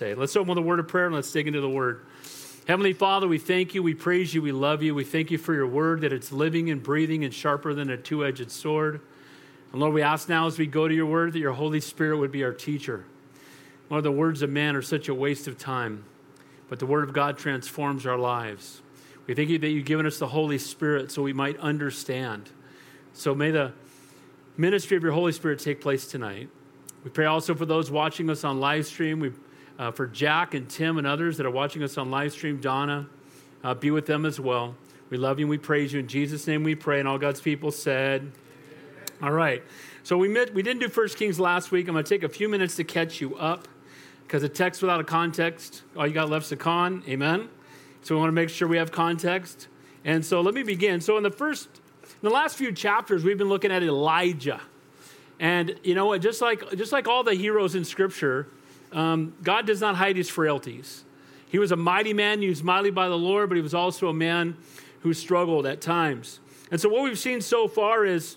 say. Let's open with a word of prayer and let's dig into the word. Heavenly Father, we thank you, we praise you, we love you. We thank you for your word that it's living and breathing and sharper than a two edged sword. And Lord, we ask now as we go to your word that your Holy Spirit would be our teacher. Lord, the words of man are such a waste of time, but the word of God transforms our lives. We thank you that you've given us the Holy Spirit so we might understand. So may the ministry of your Holy Spirit take place tonight. We pray also for those watching us on live stream. We, uh, for Jack and Tim and others that are watching us on live stream, Donna, uh, be with them as well. We love you and we praise you. In Jesus' name we pray. And all God's people said, Amen. All right. So we, met, we didn't do First Kings last week. I'm going to take a few minutes to catch you up because a text without a context, all you got left is a con. Amen. So we want to make sure we have context. And so let me begin. So in the first, in the last few chapters, we've been looking at Elijah. And you know what? Just like just like all the heroes in Scripture, um, God does not hide his frailties. He was a mighty man, used mightily by the Lord, but he was also a man who struggled at times. And so what we've seen so far is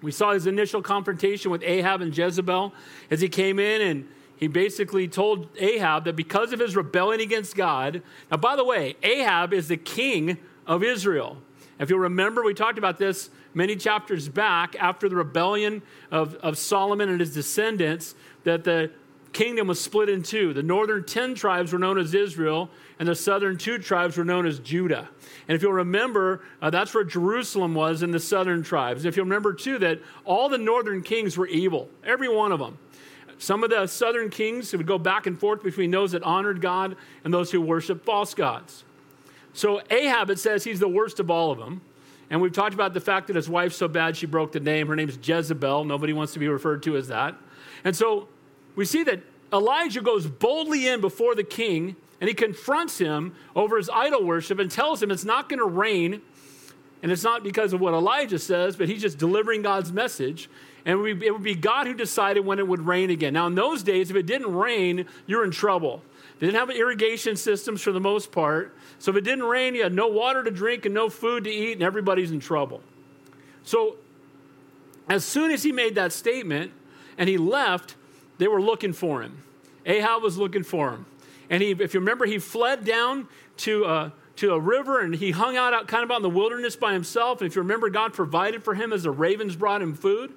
we saw his initial confrontation with Ahab and Jezebel as he came in and he basically told Ahab that because of his rebellion against God, now, by the way, Ahab is the king of Israel. If you'll remember, we talked about this many chapters back after the rebellion of, of Solomon and his descendants, that the kingdom was split in two. The northern 10 tribes were known as Israel, and the southern two tribes were known as Judah. And if you'll remember, uh, that's where Jerusalem was in the southern tribes. If you'll remember, too, that all the northern kings were evil, every one of them. Some of the southern kings would go back and forth between those that honored God and those who worshiped false gods. So Ahab, it says he's the worst of all of them. And we've talked about the fact that his wife's so bad she broke the name. Her name's Jezebel. Nobody wants to be referred to as that. And so we see that Elijah goes boldly in before the king and he confronts him over his idol worship and tells him it's not going to rain. And it's not because of what Elijah says, but he's just delivering God's message. And it would be God who decided when it would rain again. Now, in those days, if it didn't rain, you're in trouble. They didn't have irrigation systems for the most part. So if it didn't rain, you had no water to drink and no food to eat, and everybody's in trouble. So as soon as he made that statement and he left, they were looking for him. Ahab was looking for him. And he, if you remember, he fled down to, uh, to a river and he hung out, out kind of out in the wilderness by himself. And if you remember, God provided for him as the ravens brought him food.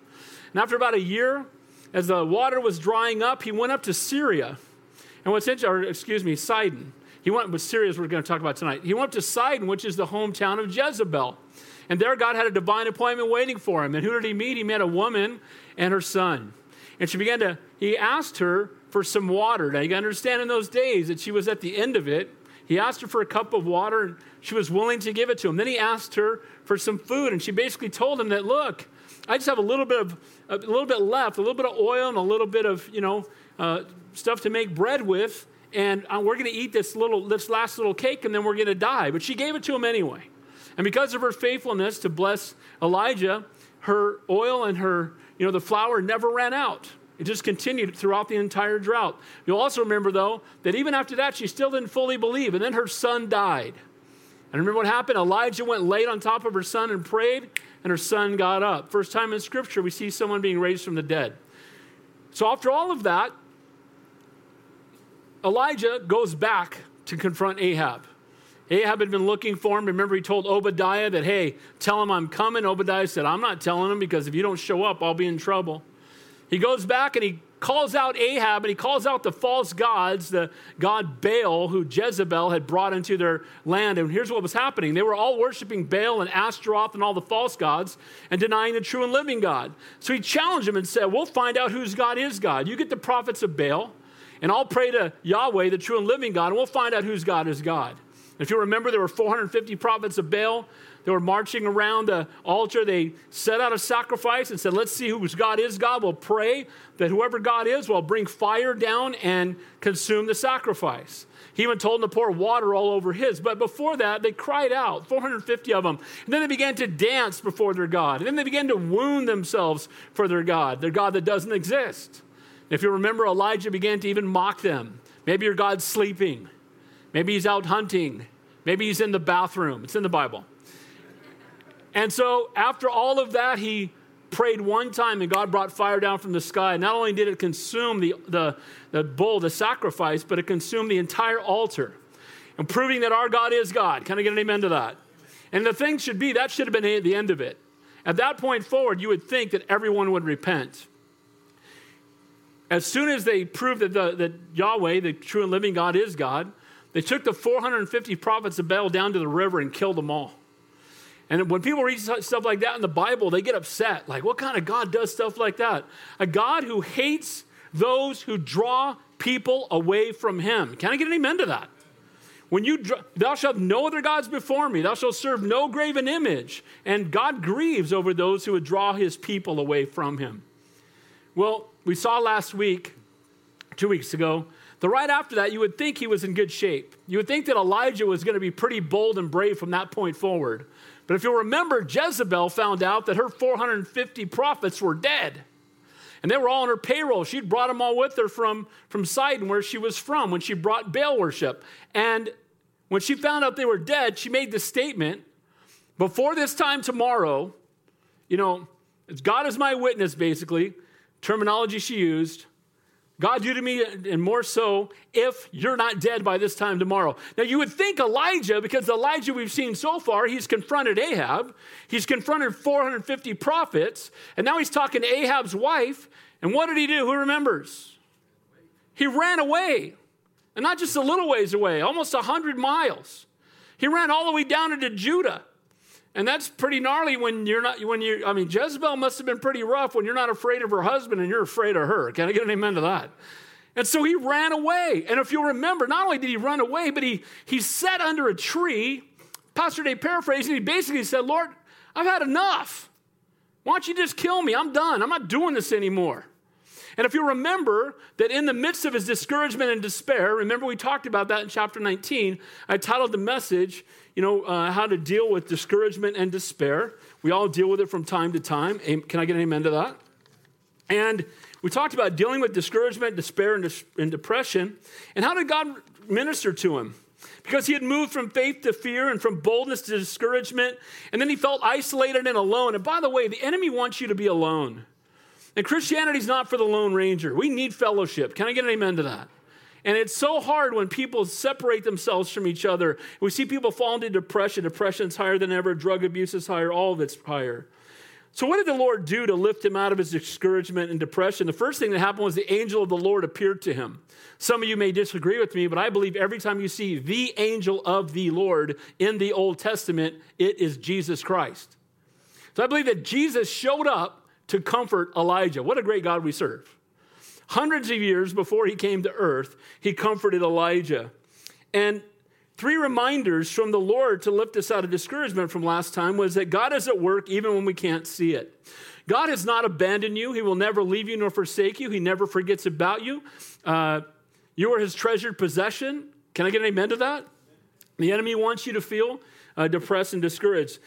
And after about a year, as the water was drying up, he went up to Syria. And what's interesting, or excuse me, Sidon. He went with Syria, as we're going to talk about tonight. He went to Sidon, which is the hometown of Jezebel. And there, God had a divine appointment waiting for him. And who did he meet? He met a woman and her son. And she began to, he asked her for some water. Now, you understand in those days that she was at the end of it. He asked her for a cup of water, and she was willing to give it to him. Then he asked her for some food, and she basically told him that, look, I just have a little bit of a little bit left, a little bit of oil and a little bit of you know uh, stuff to make bread with and uh, we're going to eat this little this last little cake and then we're going to die but she gave it to him anyway and because of her faithfulness to bless elijah her oil and her you know the flour never ran out it just continued throughout the entire drought you'll also remember though that even after that she still didn't fully believe and then her son died and remember what happened elijah went laid on top of her son and prayed and her son got up first time in scripture we see someone being raised from the dead so after all of that Elijah goes back to confront Ahab. Ahab had been looking for him. Remember, he told Obadiah that, hey, tell him I'm coming. Obadiah said, I'm not telling him because if you don't show up, I'll be in trouble. He goes back and he calls out Ahab and he calls out the false gods, the god Baal, who Jezebel had brought into their land. And here's what was happening they were all worshiping Baal and Ashtaroth and all the false gods and denying the true and living God. So he challenged him and said, We'll find out whose God is God. You get the prophets of Baal and I'll pray to Yahweh, the true and living God, and we'll find out whose God is God. If you remember, there were 450 prophets of Baal. They were marching around the altar. They set out a sacrifice and said, Let's see whose God is. God will pray that whoever God is will bring fire down and consume the sacrifice. He even told them to pour water all over his. But before that, they cried out, 450 of them. And then they began to dance before their God. And then they began to wound themselves for their God, their God that doesn't exist. If you remember, Elijah began to even mock them. Maybe your God's sleeping. Maybe he's out hunting. Maybe he's in the bathroom. It's in the Bible. And so, after all of that, he prayed one time and God brought fire down from the sky. Not only did it consume the, the, the bull, the sacrifice, but it consumed the entire altar. And proving that our God is God. Can I get an amen to that? And the thing should be, that should have been the end of it. At that point forward, you would think that everyone would repent. As soon as they proved that, the, that Yahweh, the true and living God, is God, they took the 450 prophets of Baal down to the river and killed them all. And when people read stuff like that in the Bible, they get upset. Like, what kind of God does stuff like that? A God who hates those who draw people away from him. Can I get an amen to that? When you, draw, thou shalt have no other gods before me, thou shalt serve no graven image. And God grieves over those who would draw his people away from him. Well, we saw last week, two weeks ago, the right after that, you would think he was in good shape. You would think that Elijah was going to be pretty bold and brave from that point forward. But if you'll remember, Jezebel found out that her 450 prophets were dead. And they were all on her payroll. She'd brought them all with her from, from Sidon, where she was from, when she brought Baal worship. And when she found out they were dead, she made the statement before this time tomorrow, you know, God is my witness, basically, terminology she used. God, do to me, and more so, if you're not dead by this time tomorrow. Now, you would think Elijah, because Elijah we've seen so far, he's confronted Ahab, he's confronted 450 prophets, and now he's talking to Ahab's wife. And what did he do? Who remembers? He ran away, and not just a little ways away, almost 100 miles. He ran all the way down into Judah. And that's pretty gnarly when you're not, when you, I mean, Jezebel must have been pretty rough when you're not afraid of her husband and you're afraid of her. Can I get an amen to that? And so he ran away. And if you'll remember, not only did he run away, but he, he sat under a tree. Pastor Dave paraphrased, and he basically said, Lord, I've had enough. Why don't you just kill me? I'm done. I'm not doing this anymore. And if you remember that in the midst of his discouragement and despair, remember we talked about that in chapter 19. I titled the message, you know, uh, how to deal with discouragement and despair. We all deal with it from time to time. Can I get an amen to that? And we talked about dealing with discouragement, despair, and, dis- and depression. And how did God minister to him? Because he had moved from faith to fear and from boldness to discouragement. And then he felt isolated and alone. And by the way, the enemy wants you to be alone. And Christianity's not for the Lone Ranger. We need fellowship. Can I get an amen to that? And it's so hard when people separate themselves from each other. We see people fall into depression. Depression's higher than ever, drug abuse is higher, all of it's higher. So, what did the Lord do to lift him out of his discouragement and depression? The first thing that happened was the angel of the Lord appeared to him. Some of you may disagree with me, but I believe every time you see the angel of the Lord in the Old Testament, it is Jesus Christ. So, I believe that Jesus showed up to comfort Elijah. What a great God we serve. Hundreds of years before he came to earth, he comforted Elijah. And three reminders from the Lord to lift us out of discouragement from last time was that God is at work even when we can't see it. God has not abandoned you. He will never leave you nor forsake you. He never forgets about you. Uh, you are his treasured possession. Can I get an amen to that? The enemy wants you to feel uh, depressed and discouraged.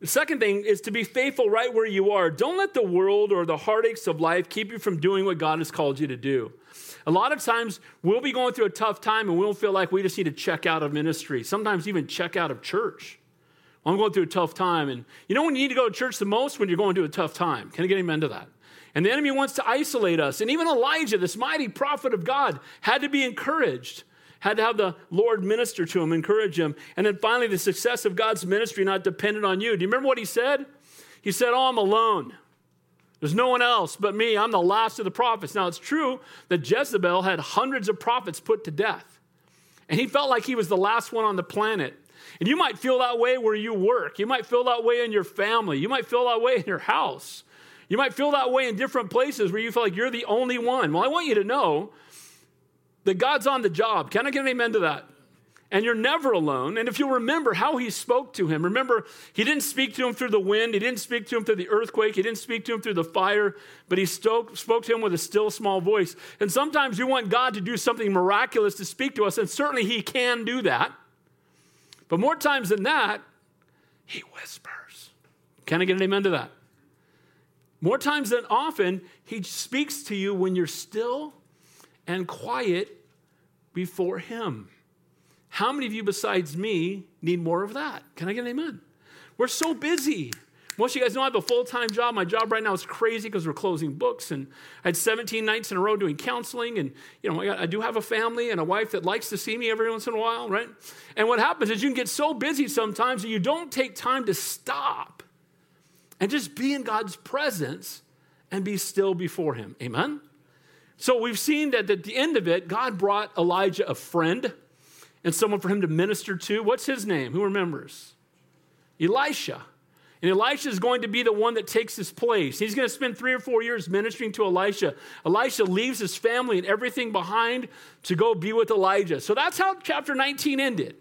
The second thing is to be faithful right where you are. Don't let the world or the heartaches of life keep you from doing what God has called you to do. A lot of times we'll be going through a tough time and we'll feel like we just need to check out of ministry, sometimes even check out of church. I'm going through a tough time. And you know when you need to go to church the most? When you're going through a tough time. Can I get amen to that? And the enemy wants to isolate us. And even Elijah, this mighty prophet of God, had to be encouraged had to have the Lord minister to him, encourage him. And then finally, the success of God's ministry not dependent on you. Do you remember what he said? He said, Oh, I'm alone. There's no one else but me. I'm the last of the prophets. Now, it's true that Jezebel had hundreds of prophets put to death. And he felt like he was the last one on the planet. And you might feel that way where you work. You might feel that way in your family. You might feel that way in your house. You might feel that way in different places where you feel like you're the only one. Well, I want you to know that God's on the job. Can I get an amen to that? And you're never alone. And if you'll remember how he spoke to him, remember, he didn't speak to him through the wind, he didn't speak to him through the earthquake, he didn't speak to him through the fire, but he spoke, spoke to him with a still small voice. And sometimes we want God to do something miraculous to speak to us, and certainly he can do that. But more times than that, he whispers. Can I get an amen to that? More times than often, he speaks to you when you're still and quiet before Him. How many of you besides me need more of that? Can I get an amen? We're so busy. Most of you guys know I have a full time job. My job right now is crazy because we're closing books. And I had 17 nights in a row doing counseling. And, you know, I, do have a family and a wife that likes to see me every once in a while, right? And what happens is you can get so busy sometimes that you don't take time to stop and just be in God's presence and be still before Him. Amen? So we've seen that at the end of it, God brought Elijah a friend and someone for him to minister to. What's his name? Who remembers? Elisha. And Elisha is going to be the one that takes his place. He's going to spend three or four years ministering to Elisha. Elisha leaves his family and everything behind to go be with Elijah. So that's how chapter 19 ended.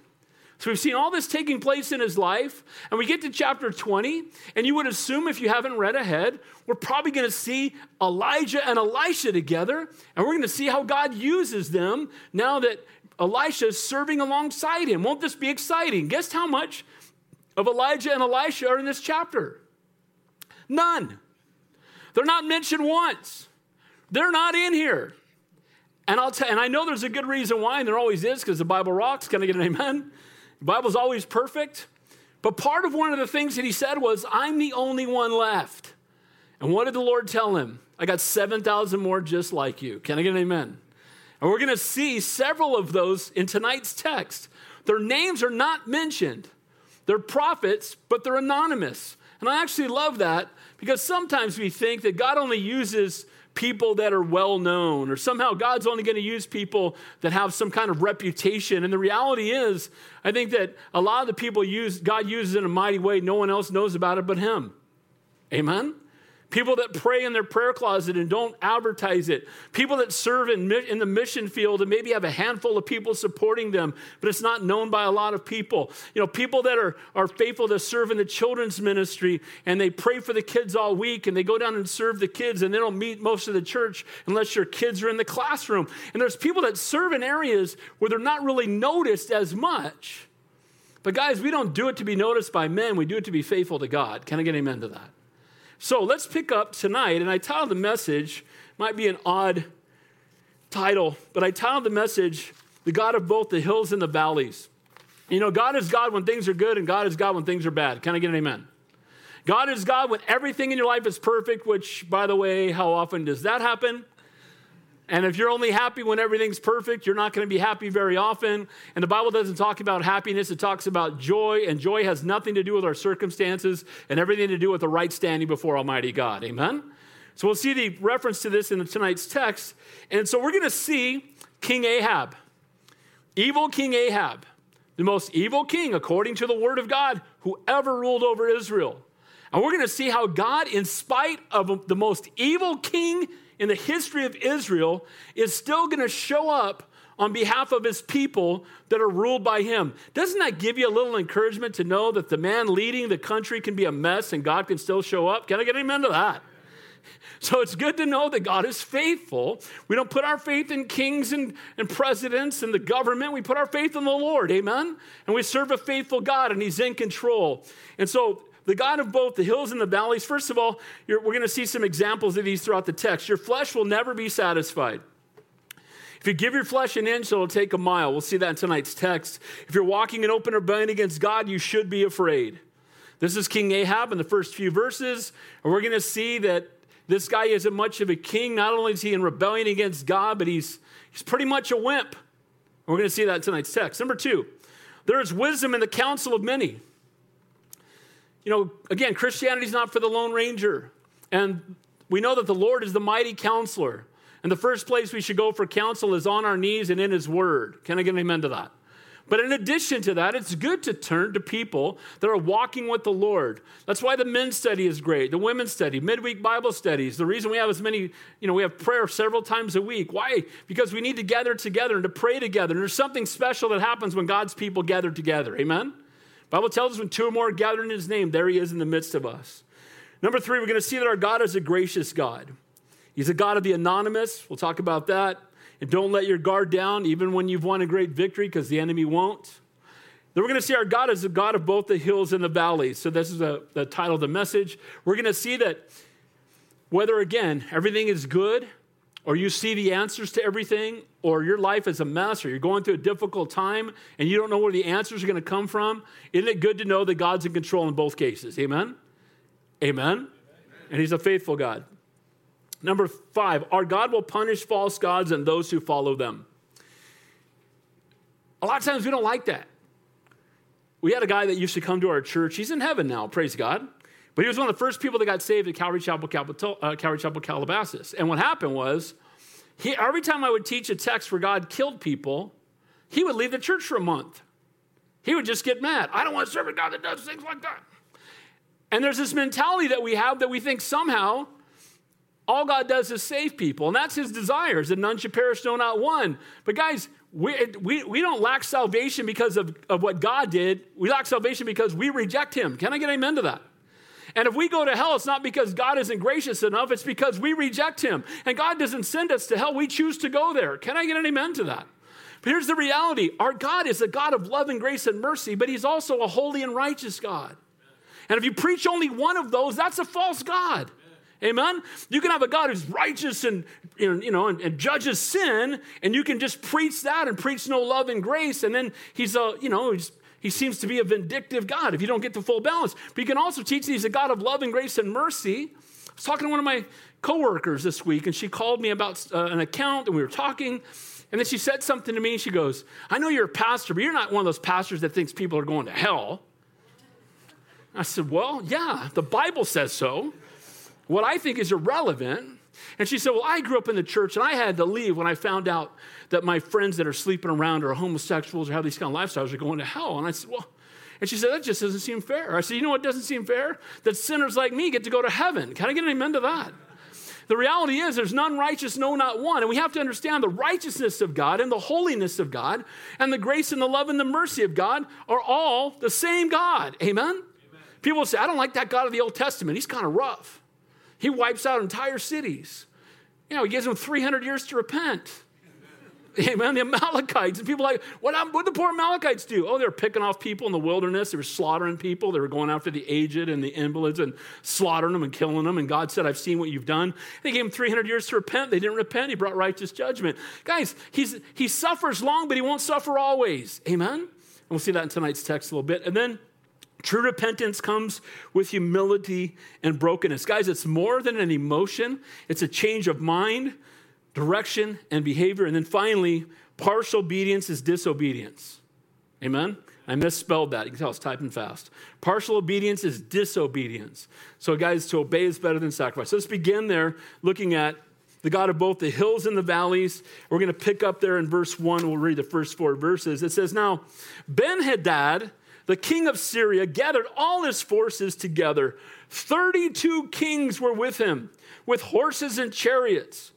So we've seen all this taking place in his life, and we get to chapter 20, and you would assume if you haven't read ahead, we're probably going to see Elijah and Elisha together, and we're going to see how God uses them now that Elisha is serving alongside him. Won't this be exciting? Guess how much of Elijah and Elisha are in this chapter? None. They're not mentioned once. They're not in here. And I'll tell and I know there's a good reason why, and there always is, because the Bible rocks. Can I get an amen? The Bible's always perfect. But part of one of the things that he said was, I'm the only one left. And what did the Lord tell him? I got 7,000 more just like you. Can I get an amen? And we're going to see several of those in tonight's text. Their names are not mentioned. They're prophets, but they're anonymous. And I actually love that because sometimes we think that God only uses people that are well known, or somehow God's only going to use people that have some kind of reputation. And the reality is, I think that a lot of the people use, God uses in a mighty way, no one else knows about it but Him. Amen? People that pray in their prayer closet and don't advertise it. People that serve in, in the mission field and maybe have a handful of people supporting them, but it's not known by a lot of people. You know, people that are, are faithful to serve in the children's ministry and they pray for the kids all week and they go down and serve the kids and they don't meet most of the church unless your kids are in the classroom. And there's people that serve in areas where they're not really noticed as much. But guys, we don't do it to be noticed by men, we do it to be faithful to God. Can I get amen to that? So let's pick up tonight, and I titled the message, might be an odd title, but I titled the message, The God of Both the Hills and the Valleys. You know, God is God when things are good, and God is God when things are bad. Can I get an amen? God is God when everything in your life is perfect, which, by the way, how often does that happen? And if you're only happy when everything's perfect, you're not going to be happy very often. And the Bible doesn't talk about happiness, it talks about joy. And joy has nothing to do with our circumstances and everything to do with the right standing before Almighty God. Amen? So we'll see the reference to this in tonight's text. And so we're going to see King Ahab, evil King Ahab, the most evil king, according to the word of God, who ever ruled over Israel. And we're going to see how God, in spite of the most evil king in the history of Israel is still going to show up on behalf of his people that are ruled by him. Doesn't that give you a little encouragement to know that the man leading the country can be a mess and God can still show up? Can I get amen to that? So it's good to know that God is faithful. We don't put our faith in kings and, and presidents and the government. We put our faith in the Lord. Amen? And we serve a faithful God and He's in control. And so the God of both the hills and the valleys. First of all, we're going to see some examples of these throughout the text. Your flesh will never be satisfied. If you give your flesh an inch, it'll take a mile. We'll see that in tonight's text. If you're walking in open rebellion against God, you should be afraid. This is King Ahab in the first few verses, and we're going to see that this guy isn't much of a king. Not only is he in rebellion against God, but he's, he's pretty much a wimp. We're going to see that in tonight's text. Number two, there is wisdom in the counsel of many. You know, again, Christianity is not for the Lone Ranger. And we know that the Lord is the mighty counselor. And the first place we should go for counsel is on our knees and in His Word. Can I get an amen to that? But in addition to that, it's good to turn to people that are walking with the Lord. That's why the men's study is great, the women's study, midweek Bible studies. The reason we have as many, you know, we have prayer several times a week. Why? Because we need to gather together and to pray together. And there's something special that happens when God's people gather together. Amen? Bible tells us when two or more are gathered in his name, there he is in the midst of us. Number three, we're going to see that our God is a gracious God. He's a God of the anonymous. We'll talk about that. And don't let your guard down, even when you've won a great victory, because the enemy won't. Then we're going to see our God is a God of both the hills and the valleys. So, this is a, the title of the message. We're going to see that whether, again, everything is good or you see the answers to everything, or your life is a mess, or you're going through a difficult time and you don't know where the answers are going to come from, isn't it good to know that God's in control in both cases? Amen? Amen? And he's a faithful God. Number five, our God will punish false gods and those who follow them. A lot of times we don't like that. We had a guy that used to come to our church. He's in heaven now, praise God. But he was one of the first people that got saved at Calvary Chapel, uh, Calvary Chapel Calabasas. And what happened was, he, every time I would teach a text where God killed people, he would leave the church for a month. He would just get mad. I don't want to serve a God that does things like that. And there's this mentality that we have that we think somehow all God does is save people, and that's his desires, that none should perish, no, not one. But guys, we, we, we don't lack salvation because of, of what God did. We lack salvation because we reject him. Can I get amen to that? And if we go to hell, it's not because God isn't gracious enough, it's because we reject Him. And God doesn't send us to hell, we choose to go there. Can I get an amen to that? But here's the reality our God is a God of love and grace and mercy, but He's also a holy and righteous God. And if you preach only one of those, that's a false God. Amen. You can have a God who's righteous and you know and, and, judges sin, and you can just preach that and preach no love and grace, and then he's a you know he's he seems to be a vindictive God if you don't get the full balance. But you can also teach that he's a God of love and grace and mercy. I was talking to one of my coworkers this week, and she called me about uh, an account, and we were talking. And then she said something to me. She goes, I know you're a pastor, but you're not one of those pastors that thinks people are going to hell. I said, Well, yeah, the Bible says so. What I think is irrelevant and she said, Well, I grew up in the church and I had to leave when I found out that my friends that are sleeping around or homosexuals or have these kind of lifestyles are going to hell. And I said, Well, and she said, That just doesn't seem fair. I said, You know what doesn't seem fair? That sinners like me get to go to heaven. Can I get an amen to that? The reality is, there's none righteous, no, not one. And we have to understand the righteousness of God and the holiness of God and the grace and the love and the mercy of God are all the same God. Amen? Amen. People say, I don't like that God of the Old Testament. He's kind of rough. He wipes out entire cities. You know, he gives them 300 years to repent. Amen. The Amalekites. And people like, what did the poor Amalekites do? Oh, they were picking off people in the wilderness. They were slaughtering people. They were going after the aged and the invalids and slaughtering them and killing them. And God said, I've seen what you've done. They gave him 300 years to repent. They didn't repent. He brought righteous judgment. Guys, he's, he suffers long, but he won't suffer always. Amen. And we'll see that in tonight's text a little bit. And then True repentance comes with humility and brokenness. Guys, it's more than an emotion, it's a change of mind, direction, and behavior. And then finally, partial obedience is disobedience. Amen? I misspelled that. You can tell I was typing fast. Partial obedience is disobedience. So, guys, to obey is better than sacrifice. So let's begin there looking at the God of both the hills and the valleys. We're going to pick up there in verse 1. We'll read the first four verses. It says, Now, Ben Hadad the king of Syria gathered all his forces together. 32 kings were with him, with horses and chariots.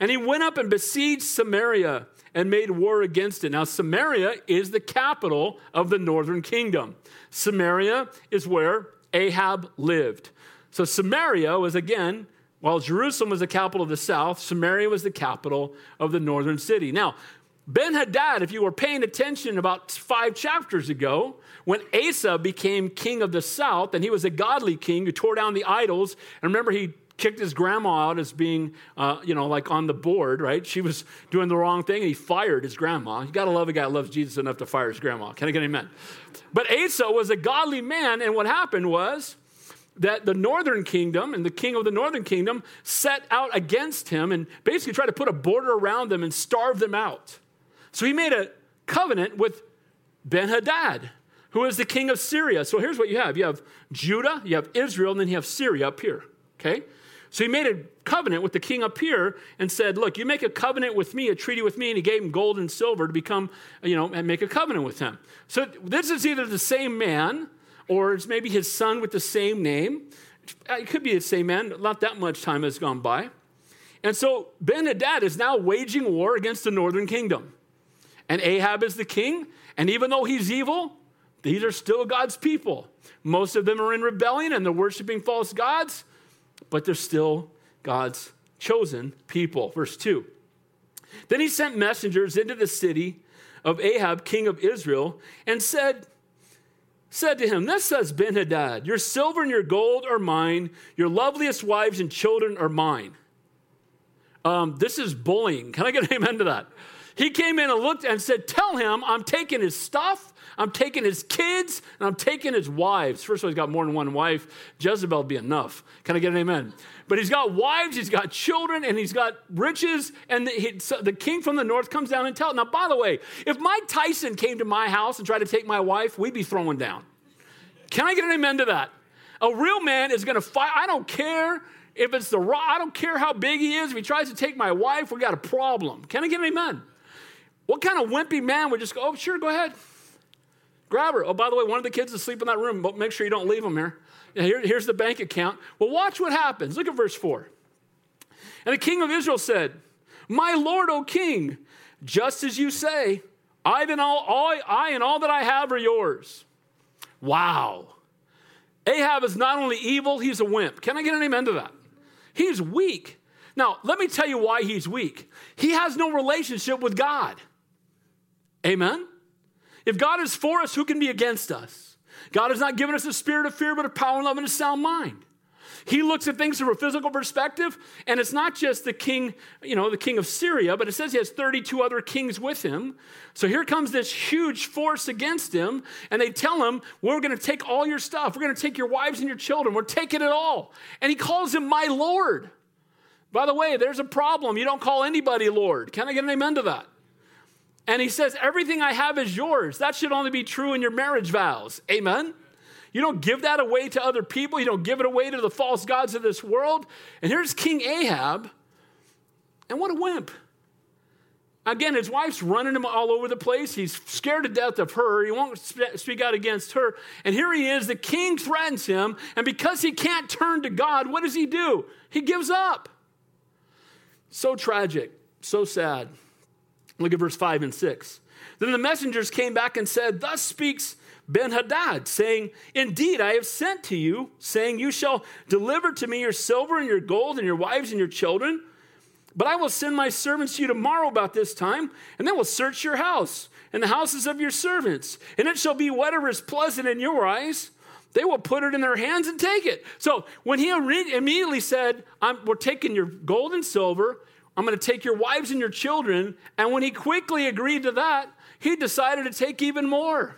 And he went up and besieged Samaria and made war against it. Now, Samaria is the capital of the northern kingdom. Samaria is where Ahab lived. So, Samaria was again, while Jerusalem was the capital of the south, Samaria was the capital of the northern city. Now, Ben Hadad, if you were paying attention about five chapters ago, when Asa became king of the south, and he was a godly king who tore down the idols, and remember, he kicked his grandma out as being, uh, you know, like on the board, right? She was doing the wrong thing, and he fired his grandma. You got to love a guy that loves Jesus enough to fire his grandma. Can I get an amen? But Asa was a godly man, and what happened was that the northern kingdom and the king of the northern kingdom set out against him and basically tried to put a border around them and starve them out. So he made a covenant with Ben Hadad who is the king of Syria. So here's what you have you have Judah, you have Israel, and then you have Syria up here. Okay? So he made a covenant with the king up here and said, Look, you make a covenant with me, a treaty with me, and he gave him gold and silver to become, you know, and make a covenant with him. So this is either the same man or it's maybe his son with the same name. Uh, it could be the same man, not that much time has gone by. And so Ben Hadad is now waging war against the northern kingdom. And Ahab is the king, and even though he's evil, these are still God's people. Most of them are in rebellion and they're worshiping false gods, but they're still God's chosen people. Verse 2. Then he sent messengers into the city of Ahab, king of Israel, and said, said to him, Thus says Ben Hadad, Your silver and your gold are mine, your loveliest wives and children are mine. Um, this is bullying. Can I get an amen to that? He came in and looked and said, Tell him I'm taking his stuff, I'm taking his kids, and I'm taking his wives. First of all, he's got more than one wife. Jezebel be enough. Can I get an amen? But he's got wives, he's got children, and he's got riches. And the, he, so the king from the north comes down and tells. Now, by the way, if Mike Tyson came to my house and tried to take my wife, we'd be throwing down. Can I get an amen to that? A real man is going to fight. I don't care if it's the raw, I don't care how big he is. If he tries to take my wife, we got a problem. Can I get an amen? What kind of wimpy man would just go, oh, sure, go ahead. Grab her. Oh, by the way, one of the kids is asleep in that room, but make sure you don't leave them here. Here, here's the bank account. Well, watch what happens. Look at verse 4. And the king of Israel said, My lord, O king, just as you say, I and all, all, I and all that I have are yours. Wow. Ahab is not only evil, he's a wimp. Can I get an amen to that? He's weak. Now, let me tell you why he's weak. He has no relationship with God. Amen? If God is for us, who can be against us? God has not given us a spirit of fear, but a power, and love, and a sound mind. He looks at things from a physical perspective, and it's not just the king, you know, the king of Syria, but it says he has 32 other kings with him. So here comes this huge force against him, and they tell him, We're going to take all your stuff. We're going to take your wives and your children. We're taking it all. And he calls him my Lord. By the way, there's a problem. You don't call anybody Lord. Can I get an amen to that? And he says, Everything I have is yours. That should only be true in your marriage vows. Amen? You don't give that away to other people. You don't give it away to the false gods of this world. And here's King Ahab. And what a wimp. Again, his wife's running him all over the place. He's scared to death of her. He won't speak out against her. And here he is. The king threatens him. And because he can't turn to God, what does he do? He gives up. So tragic. So sad. Look at verse 5 and 6. Then the messengers came back and said, Thus speaks Ben Hadad, saying, Indeed, I have sent to you, saying, You shall deliver to me your silver and your gold and your wives and your children. But I will send my servants to you tomorrow about this time, and they will search your house and the houses of your servants. And it shall be whatever is pleasant in your eyes. They will put it in their hands and take it. So when he immediately said, We're taking your gold and silver I'm going to take your wives and your children. And when he quickly agreed to that, he decided to take even more.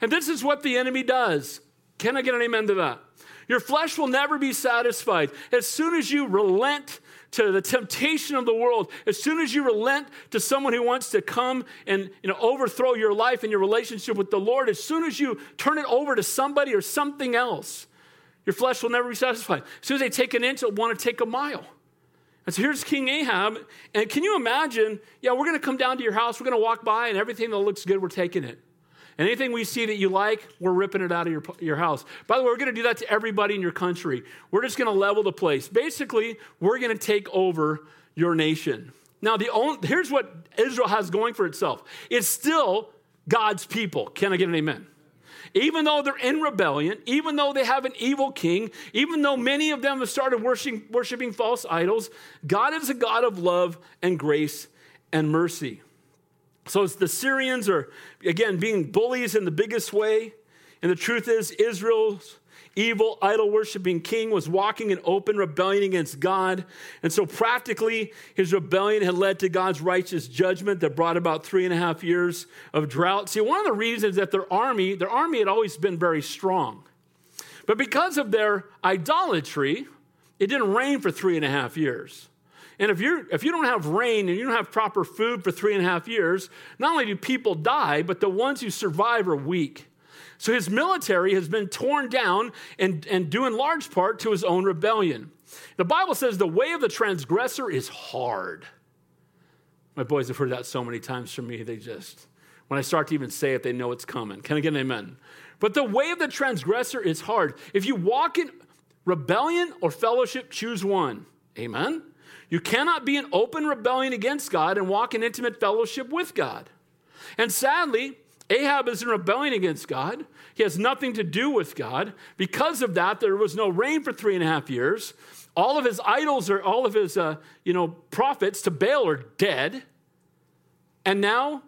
And this is what the enemy does. Can I get an amen to that? Your flesh will never be satisfied. As soon as you relent to the temptation of the world, as soon as you relent to someone who wants to come and you know, overthrow your life and your relationship with the Lord, as soon as you turn it over to somebody or something else, your flesh will never be satisfied. As soon as they take an inch, they'll want to take a mile. And so here's King Ahab. And can you imagine? Yeah, we're going to come down to your house. We're going to walk by, and everything that looks good, we're taking it. And anything we see that you like, we're ripping it out of your, your house. By the way, we're going to do that to everybody in your country. We're just going to level the place. Basically, we're going to take over your nation. Now, the only, here's what Israel has going for itself it's still God's people. Can I get an amen? Even though they're in rebellion, even though they have an evil king, even though many of them have started worshiping, worshiping false idols, God is a God of love and grace and mercy. So the Syrians are, again, being bullies in the biggest way. And the truth is, Israel's evil, idol worshiping king was walking in open rebellion against God. And so, practically, his rebellion had led to God's righteous judgment that brought about three and a half years of drought. See, one of the reasons that their army, their army had always been very strong. But because of their idolatry, it didn't rain for three and a half years. And if, you're, if you don't have rain and you don't have proper food for three and a half years, not only do people die, but the ones who survive are weak. So his military has been torn down and, and due in large part to his own rebellion. The Bible says the way of the transgressor is hard. My boys have heard that so many times from me, they just, when I start to even say it, they know it's coming. Can I get an amen? But the way of the transgressor is hard. If you walk in rebellion or fellowship, choose one. Amen? You cannot be in open rebellion against God and walk in intimate fellowship with God. And sadly, Ahab is in rebellion against God. He has nothing to do with God. Because of that, there was no rain for three and a half years. All of his idols or all of his, uh, you know, prophets to Baal are dead. And now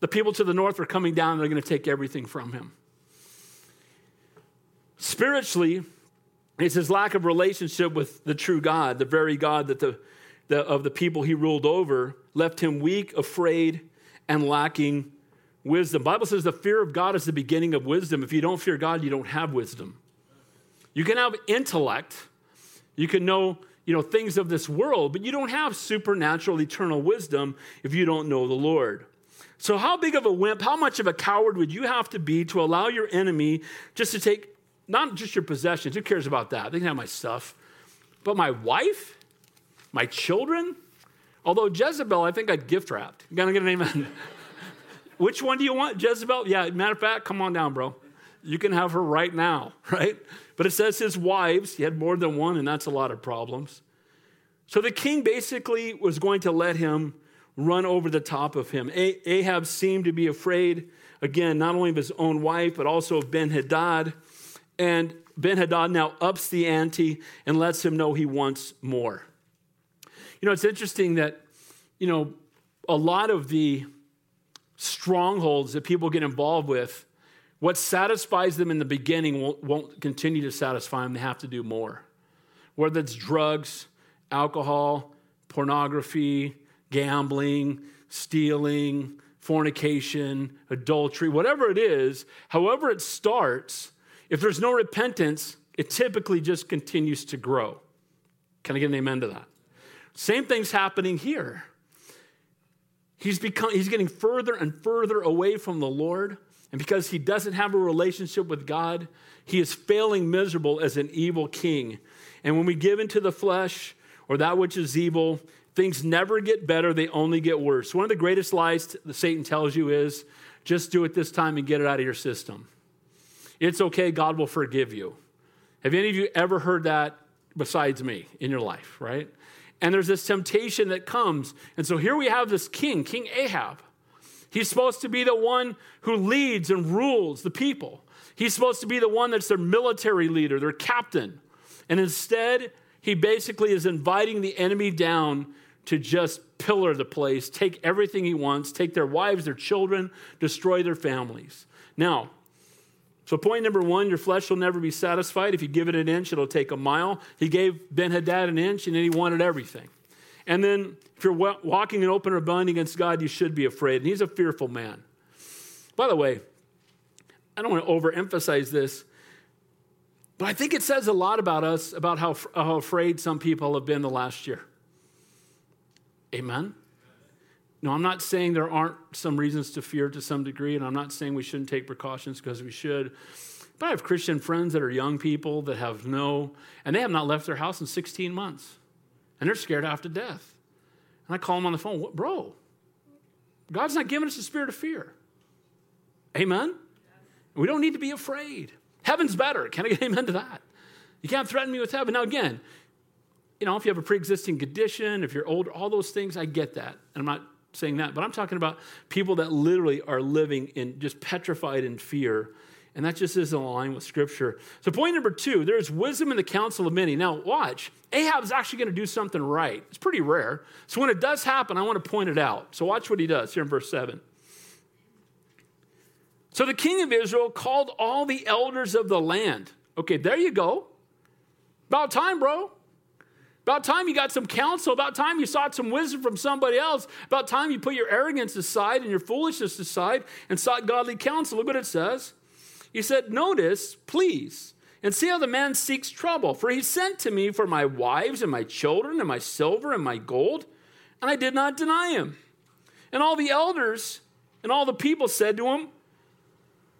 the people to the north are coming down and they're going to take everything from him. Spiritually, it's his lack of relationship with the true God, the very God that the the, of the people he ruled over left him weak, afraid, and lacking wisdom. Bible says the fear of God is the beginning of wisdom. If you don't fear God, you don't have wisdom. You can have intellect. You can know, you know, things of this world, but you don't have supernatural eternal wisdom if you don't know the Lord. So how big of a wimp, how much of a coward would you have to be to allow your enemy just to take not just your possessions, who cares about that? They can have my stuff. But my wife, my children, although Jezebel, I think I'd gift wrapped. You gotta get an amen. Which one do you want? Jezebel? Yeah, matter of fact, come on down, bro. You can have her right now, right? But it says his wives, he had more than one, and that's a lot of problems. So the king basically was going to let him run over the top of him. Ahab seemed to be afraid, again, not only of his own wife, but also of Ben Hadad. And Ben Hadad now ups the ante and lets him know he wants more. You know, it's interesting that, you know, a lot of the strongholds that people get involved with, what satisfies them in the beginning won't, won't continue to satisfy them. They have to do more. Whether it's drugs, alcohol, pornography, gambling, stealing, fornication, adultery, whatever it is, however it starts, if there's no repentance, it typically just continues to grow. Can I get an amen to that? Same thing's happening here. He's, become, he's getting further and further away from the Lord. And because he doesn't have a relationship with God, he is failing miserable as an evil king. And when we give into the flesh or that which is evil, things never get better, they only get worse. One of the greatest lies that Satan tells you is just do it this time and get it out of your system. It's okay, God will forgive you. Have any of you ever heard that besides me in your life, right? And there's this temptation that comes. And so here we have this king, King Ahab. He's supposed to be the one who leads and rules the people. He's supposed to be the one that's their military leader, their captain. And instead, he basically is inviting the enemy down to just pillar the place, take everything he wants, take their wives, their children, destroy their families. Now, so, point number one your flesh will never be satisfied. If you give it an inch, it'll take a mile. He gave Ben Hadad an inch, and then he wanted everything. And then, if you're walking in open rebellion against God, you should be afraid. And he's a fearful man. By the way, I don't want to overemphasize this, but I think it says a lot about us, about how, how afraid some people have been the last year. Amen? No, I'm not saying there aren't some reasons to fear to some degree, and I'm not saying we shouldn't take precautions because we should. But I have Christian friends that are young people that have no, and they have not left their house in 16 months, and they're scared half to death. And I call them on the phone, bro, God's not giving us a spirit of fear. Amen? We don't need to be afraid. Heaven's better. Can I get amen to that? You can't threaten me with heaven. Now, again, you know, if you have a pre existing condition, if you're older, all those things, I get that. And I'm not saying that, but I'm talking about people that literally are living in just petrified in fear. And that just isn't aligned with Scripture. So, point number two there's wisdom in the counsel of many. Now, watch. Ahab's actually going to do something right. It's pretty rare. So, when it does happen, I want to point it out. So, watch what he does here in verse 7. So, the king of Israel called all the elders of the land. Okay, there you go. About time, bro. About time you got some counsel. About time you sought some wisdom from somebody else. About time you put your arrogance aside and your foolishness aside and sought godly counsel. Look what it says. He said, Notice, please, and see how the man seeks trouble. For he sent to me for my wives and my children and my silver and my gold, and I did not deny him. And all the elders and all the people said to him,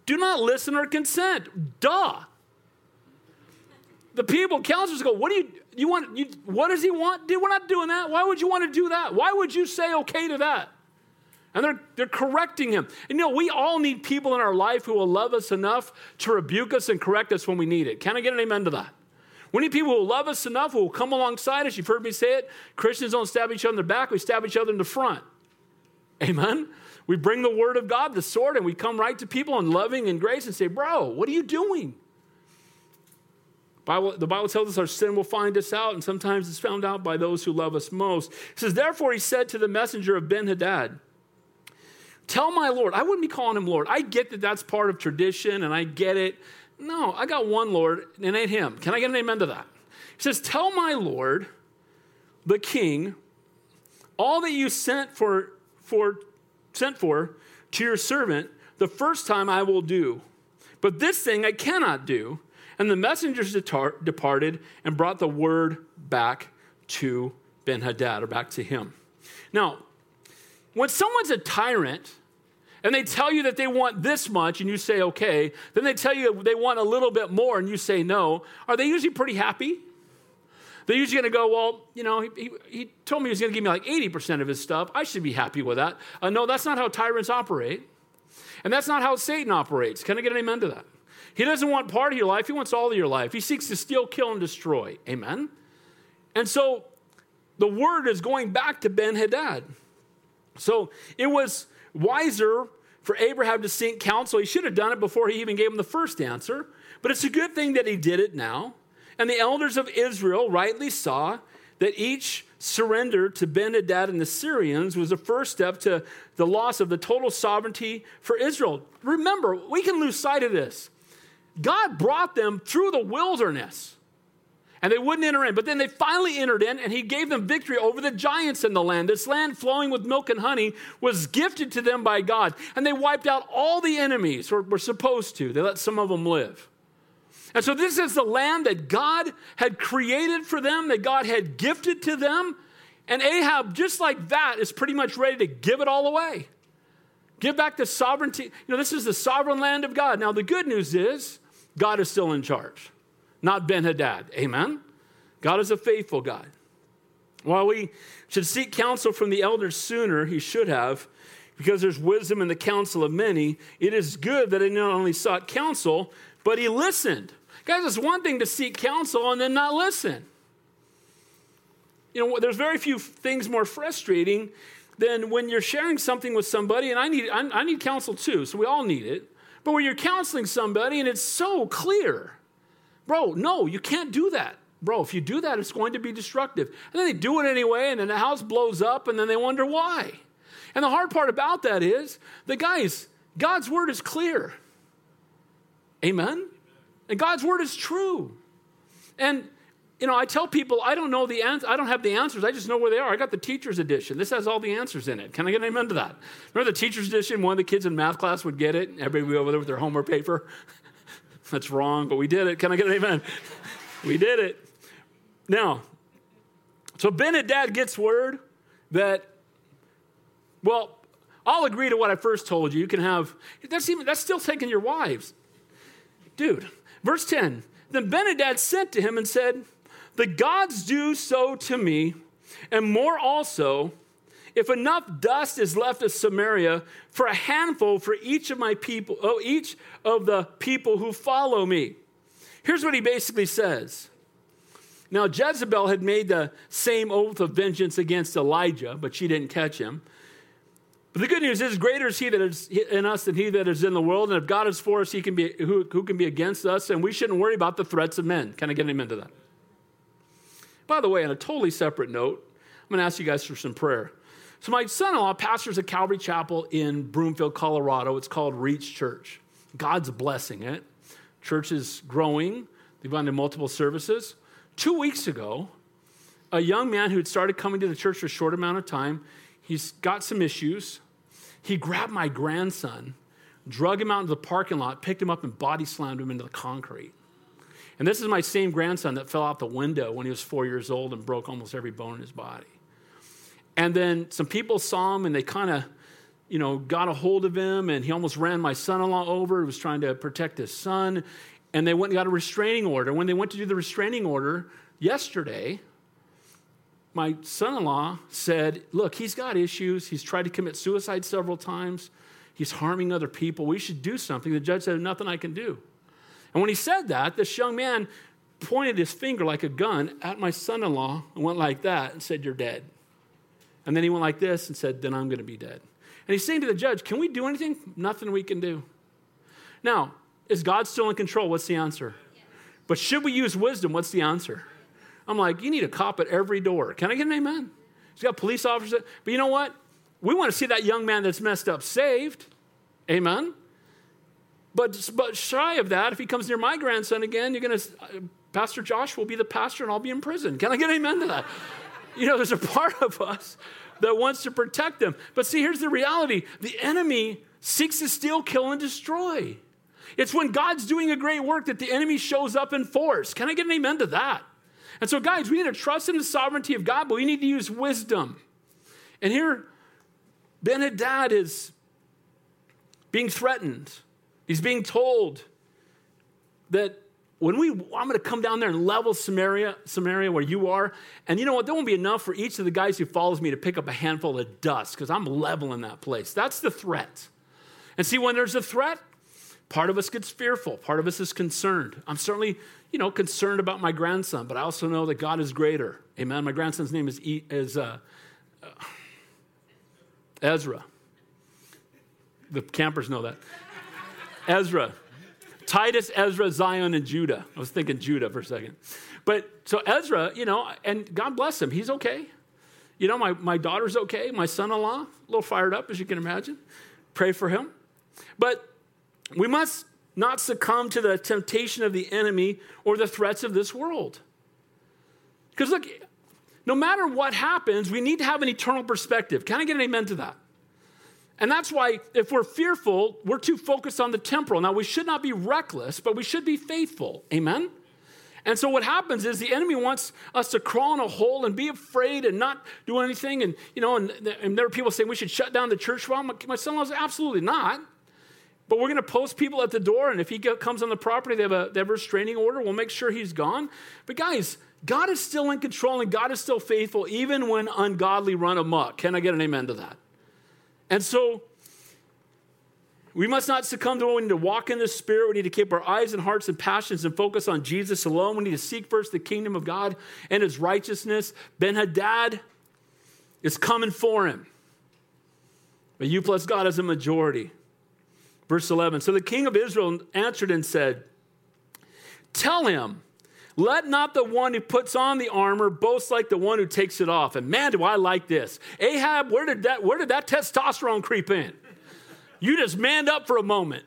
Do not listen or consent. Duh. The people, counselors go, What do you you want, you, what does he want? We're not doing that. Why would you want to do that? Why would you say okay to that? And they're, they're correcting him. And you know, we all need people in our life who will love us enough to rebuke us and correct us when we need it. Can I get an amen to that? We need people who love us enough, who will come alongside us. You've heard me say it. Christians don't stab each other in the back, we stab each other in the front. Amen? We bring the word of God, the sword, and we come right to people in loving and grace and say, Bro, what are you doing? Bible, the Bible tells us our sin will find us out, and sometimes it's found out by those who love us most. It says, Therefore, he said to the messenger of Ben Hadad, Tell my Lord, I wouldn't be calling him Lord. I get that that's part of tradition, and I get it. No, I got one Lord, and it ain't him. Can I get an amen to that? He says, Tell my Lord, the king, All that you sent for, for, sent for to your servant, the first time I will do. But this thing I cannot do. And the messengers departed and brought the word back to Ben Hadad, or back to him. Now, when someone's a tyrant and they tell you that they want this much and you say okay, then they tell you they want a little bit more and you say no, are they usually pretty happy? They're usually going to go, well, you know, he, he, he told me he was going to give me like 80% of his stuff. I should be happy with that. Uh, no, that's not how tyrants operate. And that's not how Satan operates. Can I get an amen to that? He doesn't want part of your life, he wants all of your life. He seeks to steal, kill, and destroy. Amen? And so the word is going back to Ben Hadad. So it was wiser for Abraham to seek counsel. He should have done it before he even gave him the first answer, but it's a good thing that he did it now. And the elders of Israel rightly saw that each surrender to Ben Hadad and the Syrians was the first step to the loss of the total sovereignty for Israel. Remember, we can lose sight of this. God brought them through the wilderness and they wouldn't enter in. But then they finally entered in, and he gave them victory over the giants in the land. This land flowing with milk and honey was gifted to them by God. And they wiped out all the enemies, or were supposed to. They let some of them live. And so this is the land that God had created for them, that God had gifted to them. And Ahab, just like that, is pretty much ready to give it all away. Give back the sovereignty. You know, this is the sovereign land of God. Now, the good news is God is still in charge not Ben Hadad. Amen? God is a faithful God. While we should seek counsel from the elders sooner, he should have, because there's wisdom in the counsel of many, it is good that he not only sought counsel, but he listened. Guys, it's one thing to seek counsel and then not listen. You know, there's very few things more frustrating than when you're sharing something with somebody, and I need, I need counsel too, so we all need it. But when you're counseling somebody and it's so clear, Bro, no, you can't do that. Bro, if you do that, it's going to be destructive. And then they do it anyway, and then the house blows up, and then they wonder why. And the hard part about that is the guys, God's word is clear. Amen? And God's word is true. And you know, I tell people I don't know the answer. I don't have the answers. I just know where they are. I got the teacher's edition. This has all the answers in it. Can I get an amen to that? Remember the teacher's edition? One of the kids in math class would get it. Everybody would be over there with their homework paper. That's wrong, but we did it. Can I get an amen? we did it. Now, so Ben Hadad gets word that, well, I'll agree to what I first told you. You can have, that's, even, that's still taking your wives. Dude, verse 10 Then Ben Hadad sent to him and said, The gods do so to me, and more also if enough dust is left of Samaria for a handful for each of my people, oh, each of the people who follow me. Here's what he basically says. Now, Jezebel had made the same oath of vengeance against Elijah, but she didn't catch him. But the good news is, greater is he that is in us than he that is in the world. And if God is for us, he can be, who, who can be against us? And we shouldn't worry about the threats of men. Can I get him into that? By the way, on a totally separate note, I'm going to ask you guys for some prayer. So, my son in law pastors a Calvary Chapel in Broomfield, Colorado. It's called Reach Church. God's blessing it. Church is growing, they've gone to multiple services. Two weeks ago, a young man who had started coming to the church for a short amount of time, he's got some issues. He grabbed my grandson, drug him out into the parking lot, picked him up, and body slammed him into the concrete. And this is my same grandson that fell out the window when he was four years old and broke almost every bone in his body. And then some people saw him and they kind of, you know, got a hold of him and he almost ran my son in law over. He was trying to protect his son. And they went and got a restraining order. When they went to do the restraining order yesterday, my son in law said, Look, he's got issues. He's tried to commit suicide several times. He's harming other people. We should do something. The judge said, Nothing I can do. And when he said that, this young man pointed his finger like a gun at my son in law and went like that and said, You're dead. And then he went like this and said, Then I'm going to be dead. And he's saying to the judge, Can we do anything? Nothing we can do. Now, is God still in control? What's the answer? But should we use wisdom? What's the answer? I'm like, You need a cop at every door. Can I get an amen? He's got police officers. But you know what? We want to see that young man that's messed up saved. Amen? But, but shy of that, if he comes near my grandson again, you're going to, uh, Pastor Josh will be the pastor and I'll be in prison. Can I get an amen to that? you know, there's a part of us that wants to protect them. But see, here's the reality the enemy seeks to steal, kill, and destroy. It's when God's doing a great work that the enemy shows up in force. Can I get an amen to that? And so, guys, we need to trust in the sovereignty of God, but we need to use wisdom. And here, Ben Hadad is being threatened. He's being told that when we, I'm going to come down there and level Samaria, Samaria where you are. And you know what? There won't be enough for each of the guys who follows me to pick up a handful of dust because I'm leveling that place. That's the threat. And see, when there's a threat, part of us gets fearful. Part of us is concerned. I'm certainly, you know, concerned about my grandson, but I also know that God is greater. Amen. My grandson's name is, e, is uh, uh, Ezra. The campers know that. Ezra. Titus, Ezra, Zion, and Judah. I was thinking Judah for a second. But so Ezra, you know, and God bless him, he's okay. You know, my, my daughter's okay, my son in law, a little fired up, as you can imagine. Pray for him. But we must not succumb to the temptation of the enemy or the threats of this world. Because look, no matter what happens, we need to have an eternal perspective. Can I get an amen to that? And that's why, if we're fearful, we're too focused on the temporal. Now, we should not be reckless, but we should be faithful. Amen? And so, what happens is the enemy wants us to crawl in a hole and be afraid and not do anything. And, you know, and, and there are people saying we should shut down the church. Well, my, my son was absolutely not. But we're going to post people at the door, and if he comes on the property, they have, a, they have a restraining order. We'll make sure he's gone. But, guys, God is still in control and God is still faithful, even when ungodly run amok. Can I get an amen to that? And so we must not succumb to it. We need to walk in the Spirit. We need to keep our eyes and hearts and passions and focus on Jesus alone. We need to seek first the kingdom of God and his righteousness. Ben Hadad is coming for him. But you plus God is a majority. Verse 11 So the king of Israel answered and said, Tell him, let not the one who puts on the armor boast like the one who takes it off. And man, do I like this. Ahab, where did that, where did that testosterone creep in? You just manned up for a moment.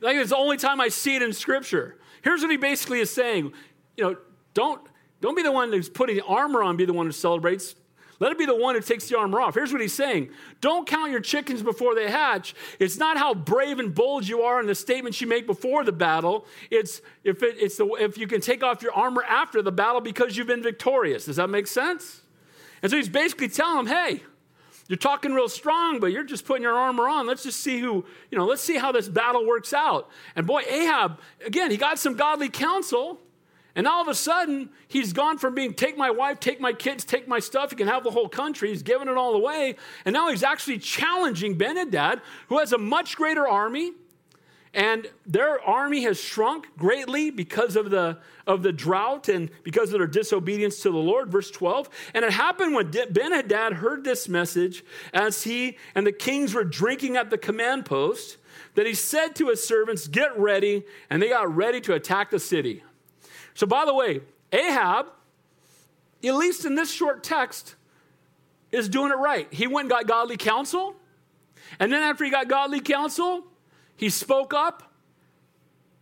Like it's the only time I see it in scripture. Here's what he basically is saying. You know, don't, don't be the one who's putting the armor on, be the one who celebrates. Let it be the one who takes the armor off. Here's what he's saying Don't count your chickens before they hatch. It's not how brave and bold you are in the statements you make before the battle. It's if, it, it's the, if you can take off your armor after the battle because you've been victorious. Does that make sense? And so he's basically telling them, hey, you're talking real strong, but you're just putting your armor on. Let's just see who, you know, let's see how this battle works out. And boy, Ahab, again, he got some godly counsel. And all of a sudden, he's gone from being take my wife, take my kids, take my stuff. He can have the whole country. He's giving it all away. And now he's actually challenging Benhadad, who has a much greater army. And their army has shrunk greatly because of the, of the drought and because of their disobedience to the Lord. Verse 12. And it happened when Benhadad heard this message as he and the kings were drinking at the command post that he said to his servants, Get ready. And they got ready to attack the city. So, by the way, Ahab, at least in this short text, is doing it right. He went and got godly counsel. And then, after he got godly counsel, he spoke up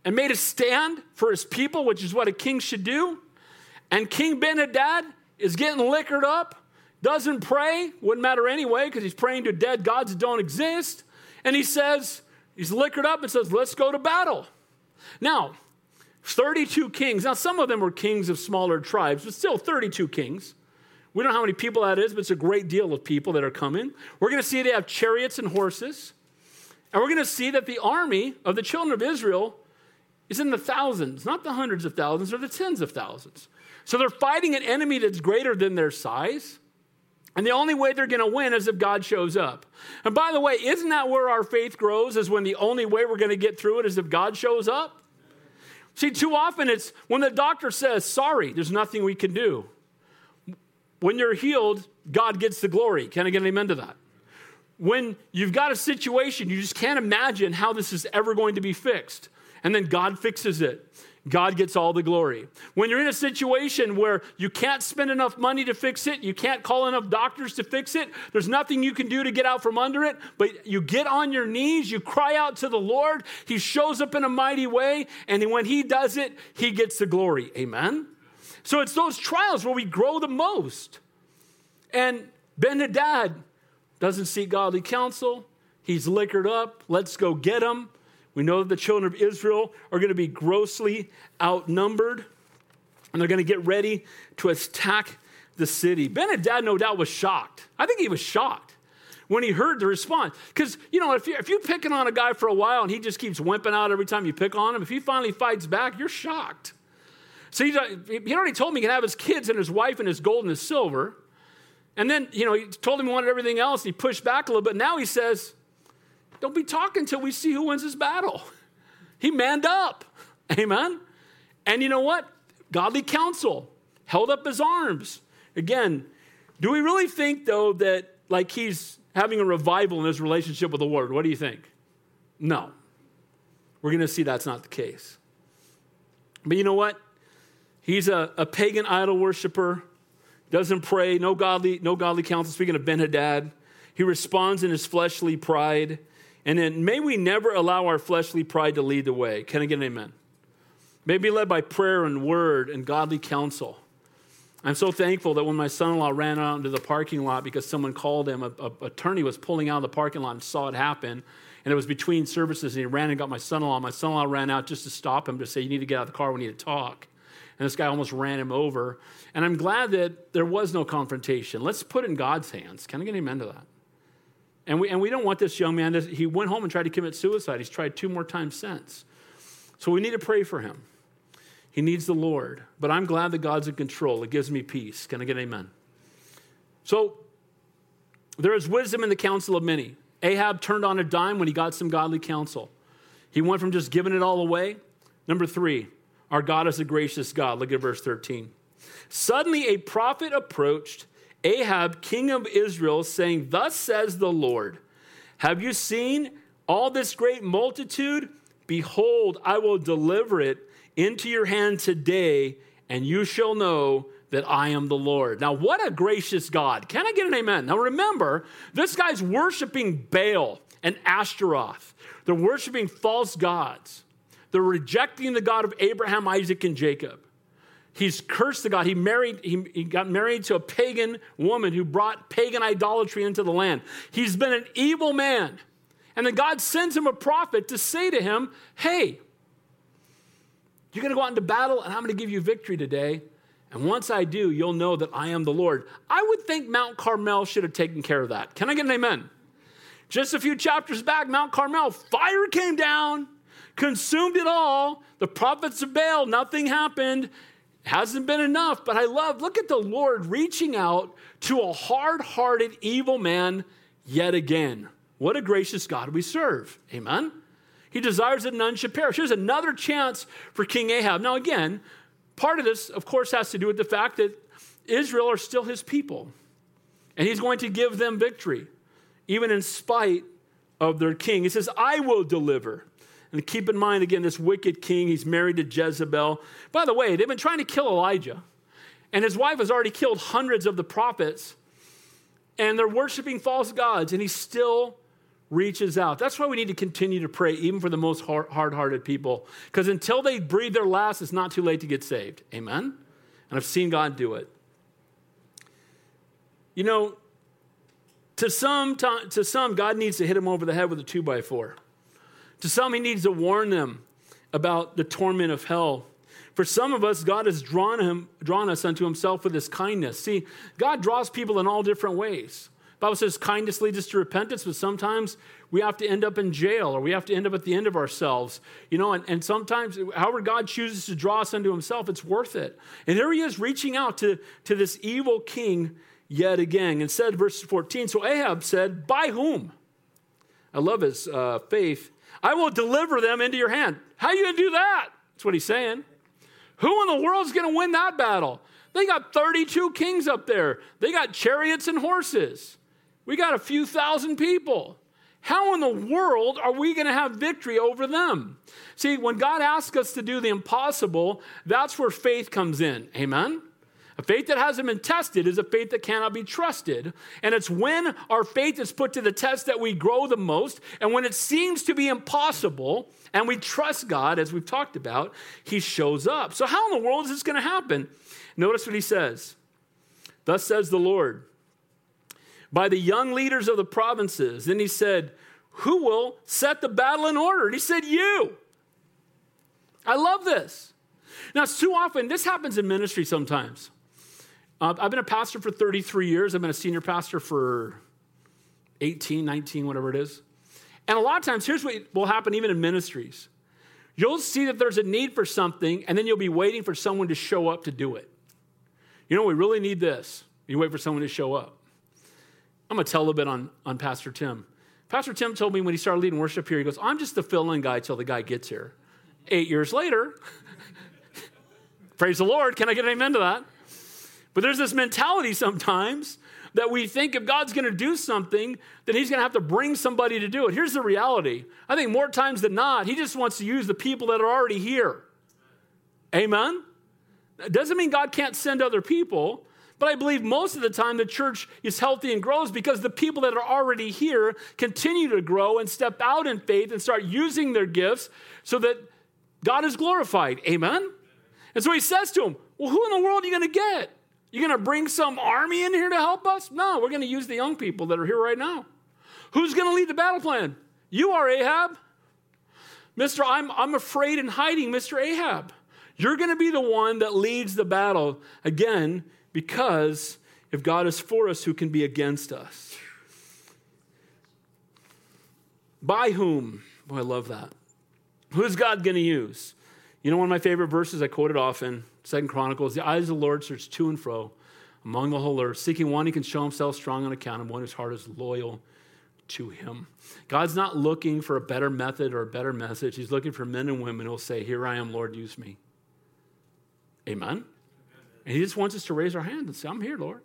and made a stand for his people, which is what a king should do. And King Ben Hadad is getting liquored up, doesn't pray, wouldn't matter anyway, because he's praying to dead gods that don't exist. And he says, he's liquored up and says, Let's go to battle. Now, 32 kings. Now, some of them were kings of smaller tribes, but still 32 kings. We don't know how many people that is, but it's a great deal of people that are coming. We're going to see they have chariots and horses. And we're going to see that the army of the children of Israel is in the thousands, not the hundreds of thousands or the tens of thousands. So they're fighting an enemy that's greater than their size. And the only way they're going to win is if God shows up. And by the way, isn't that where our faith grows? Is when the only way we're going to get through it is if God shows up? See, too often it's when the doctor says, sorry, there's nothing we can do. When you're healed, God gets the glory. Can I get an amen to that? When you've got a situation, you just can't imagine how this is ever going to be fixed. And then God fixes it. God gets all the glory. When you're in a situation where you can't spend enough money to fix it, you can't call enough doctors to fix it, there's nothing you can do to get out from under it, but you get on your knees, you cry out to the Lord, He shows up in a mighty way, and when He does it, He gets the glory. Amen? So it's those trials where we grow the most. And Ben Hadad doesn't seek godly counsel. He's liquored up. Let's go get him. We know that the children of Israel are going to be grossly outnumbered and they're going to get ready to attack the city. Ben Hadad, no doubt, was shocked. I think he was shocked when he heard the response. Because, you know, if, you, if you're picking on a guy for a while and he just keeps wimping out every time you pick on him, if he finally fights back, you're shocked. So he, he already told me he can have his kids and his wife and his gold and his silver. And then, you know, he told him he wanted everything else. He pushed back a little bit. Now he says, don't be talking until we see who wins this battle. He manned up. Amen. And you know what? Godly counsel held up his arms. Again, do we really think, though, that like he's having a revival in his relationship with the Lord? What do you think? No. We're going to see that's not the case. But you know what? He's a, a pagan idol worshiper, doesn't pray, no godly, no godly counsel. Speaking of Ben Hadad, he responds in his fleshly pride. And then may we never allow our fleshly pride to lead the way. Can I get an amen? May be led by prayer and word and godly counsel. I'm so thankful that when my son in law ran out into the parking lot because someone called him, a, a, attorney was pulling out of the parking lot and saw it happen. And it was between services, and he ran and got my son in law. My son in law ran out just to stop him to say, You need to get out of the car, we need to talk. And this guy almost ran him over. And I'm glad that there was no confrontation. Let's put it in God's hands. Can I get an amen to that? And we, and we don't want this young man he went home and tried to commit suicide. He's tried two more times since. So we need to pray for him. He needs the Lord. But I'm glad that God's in control. It gives me peace. Can I get amen? So there is wisdom in the counsel of many. Ahab turned on a dime when he got some godly counsel. He went from just giving it all away. Number three, our God is a gracious God. Look at verse 13. Suddenly a prophet approached Ahab, king of Israel, saying, Thus says the Lord, Have you seen all this great multitude? Behold, I will deliver it into your hand today, and you shall know that I am the Lord. Now, what a gracious God. Can I get an amen? Now, remember, this guy's worshiping Baal and Ashtaroth, they're worshiping false gods. They're rejecting the God of Abraham, Isaac, and Jacob. He's cursed the God. He married, he, he got married to a pagan woman who brought pagan idolatry into the land. He's been an evil man. And then God sends him a prophet to say to him, Hey, you're going to go out into battle, and I'm going to give you victory today. And once I do, you'll know that I am the Lord. I would think Mount Carmel should have taken care of that. Can I get an amen? Just a few chapters back, Mount Carmel, fire came down, consumed it all. The prophets of Baal, nothing happened. Hasn't been enough, but I love, look at the Lord reaching out to a hard hearted, evil man yet again. What a gracious God we serve. Amen. He desires that none should perish. Here's another chance for King Ahab. Now, again, part of this, of course, has to do with the fact that Israel are still his people. And he's going to give them victory, even in spite of their king. He says, I will deliver. And keep in mind, again, this wicked king, he's married to Jezebel. By the way, they've been trying to kill Elijah, and his wife has already killed hundreds of the prophets, and they're worshiping false gods, and he still reaches out. That's why we need to continue to pray, even for the most hard hearted people, because until they breathe their last, it's not too late to get saved. Amen? And I've seen God do it. You know, to some, to some, God needs to hit him over the head with a two by four. To some, he needs to warn them about the torment of hell. For some of us, God has drawn, him, drawn us unto himself with his kindness. See, God draws people in all different ways. The Bible says kindness leads us to repentance, but sometimes we have to end up in jail or we have to end up at the end of ourselves. You know, and, and sometimes, however God chooses to draw us unto himself, it's worth it. And here he is reaching out to, to this evil king yet again. And said, verse 14, so Ahab said, By whom? I love his uh, faith. I will deliver them into your hand. How are you going to do that? That's what he's saying. Who in the world is going to win that battle? They got 32 kings up there. They got chariots and horses. We got a few thousand people. How in the world are we going to have victory over them? See, when God asks us to do the impossible, that's where faith comes in. Amen? A faith that hasn't been tested is a faith that cannot be trusted. And it's when our faith is put to the test that we grow the most. And when it seems to be impossible and we trust God, as we've talked about, He shows up. So, how in the world is this going to happen? Notice what He says Thus says the Lord by the young leaders of the provinces. Then he said, Who will set the battle in order? And he said, You. I love this. Now, it's too often, this happens in ministry sometimes. Uh, I've been a pastor for 33 years. I've been a senior pastor for 18, 19, whatever it is. And a lot of times, here's what will happen even in ministries you'll see that there's a need for something, and then you'll be waiting for someone to show up to do it. You know, we really need this. You wait for someone to show up. I'm going to tell a little bit on, on Pastor Tim. Pastor Tim told me when he started leading worship here, he goes, I'm just the fill in guy till the guy gets here. Eight years later, praise the Lord. Can I get an amen to that? But there's this mentality sometimes that we think if God's going to do something, then he's going to have to bring somebody to do it. Here's the reality I think more times than not, he just wants to use the people that are already here. Amen? It doesn't mean God can't send other people, but I believe most of the time the church is healthy and grows because the people that are already here continue to grow and step out in faith and start using their gifts so that God is glorified. Amen? And so he says to him, Well, who in the world are you going to get? You going to bring some army in here to help us? No, we're going to use the young people that are here right now. Who's going to lead the battle plan? You are Ahab. Mr. I'm, I'm afraid and hiding, Mr. Ahab. You're going to be the one that leads the battle again because if God is for us, who can be against us? By whom? Boy, I love that. Who's God going to use? You know, one of my favorite verses, I quote it often, Second Chronicles, the eyes of the Lord search to and fro among the whole earth, seeking one who can show himself strong on account of one whose heart is loyal to him. God's not looking for a better method or a better message. He's looking for men and women who will say, Here I am, Lord, use me. Amen? And he just wants us to raise our hand and say, I'm here, Lord.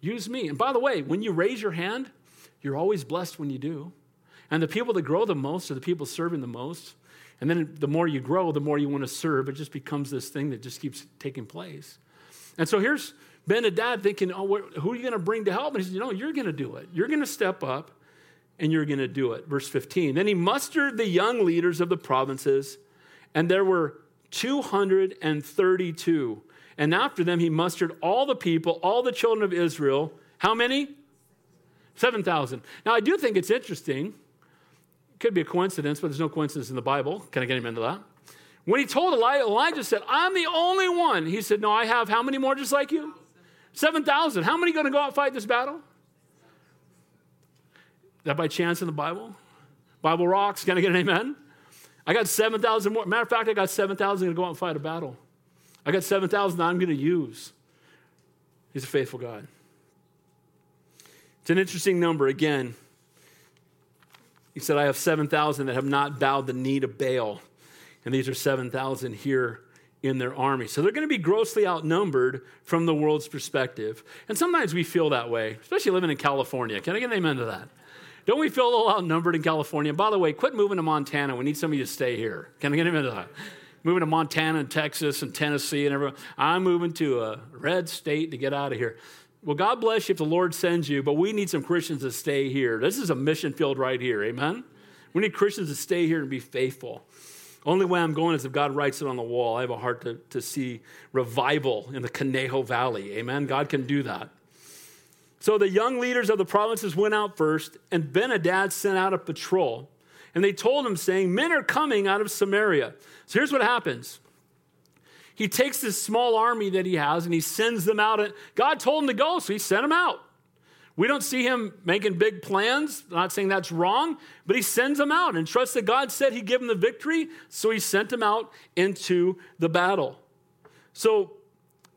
Use me. And by the way, when you raise your hand, you're always blessed when you do. And the people that grow the most are the people serving the most. And then the more you grow, the more you want to serve. It just becomes this thing that just keeps taking place. And so here's Ben Hadad thinking, oh, who are you going to bring to help? And he you know, you're going to do it. You're going to step up and you're going to do it. Verse 15. Then he mustered the young leaders of the provinces, and there were 232. And after them, he mustered all the people, all the children of Israel. How many? 7,000. Now, I do think it's interesting could be a coincidence, but there's no coincidence in the Bible. Can I get him into that? When he told Elijah, Elijah said, I'm the only one. He said, No, I have how many more just like you? 7,000. How many going to go out and fight this battle? That by chance in the Bible? Bible rocks. Can I get an amen? I got 7,000 more. Matter of fact, I got 7,000 going to go out and fight a battle. I got 7,000 that I'm going to use. He's a faithful God. It's an interesting number. Again, he said, I have 7,000 that have not bowed the knee to Baal. And these are 7,000 here in their army. So they're going to be grossly outnumbered from the world's perspective. And sometimes we feel that way, especially living in California. Can I get an amen to that? Don't we feel a little outnumbered in California? By the way, quit moving to Montana. We need somebody to stay here. Can I get an amen to that? Moving to Montana and Texas and Tennessee and everyone. I'm moving to a red state to get out of here. Well, God bless you if the Lord sends you, but we need some Christians to stay here. This is a mission field right here. Amen? We need Christians to stay here and be faithful. Only way I'm going is if God writes it on the wall. I have a heart to, to see revival in the Conejo Valley. Amen? God can do that. So the young leaders of the provinces went out first, and Ben Hadad sent out a patrol. And they told him, saying, Men are coming out of Samaria. So here's what happens he takes this small army that he has and he sends them out. God told him to go, so he sent them out. We don't see him making big plans. I'm not saying that's wrong, but he sends them out and trusts that God said he'd give them the victory, so he sent them out into the battle. So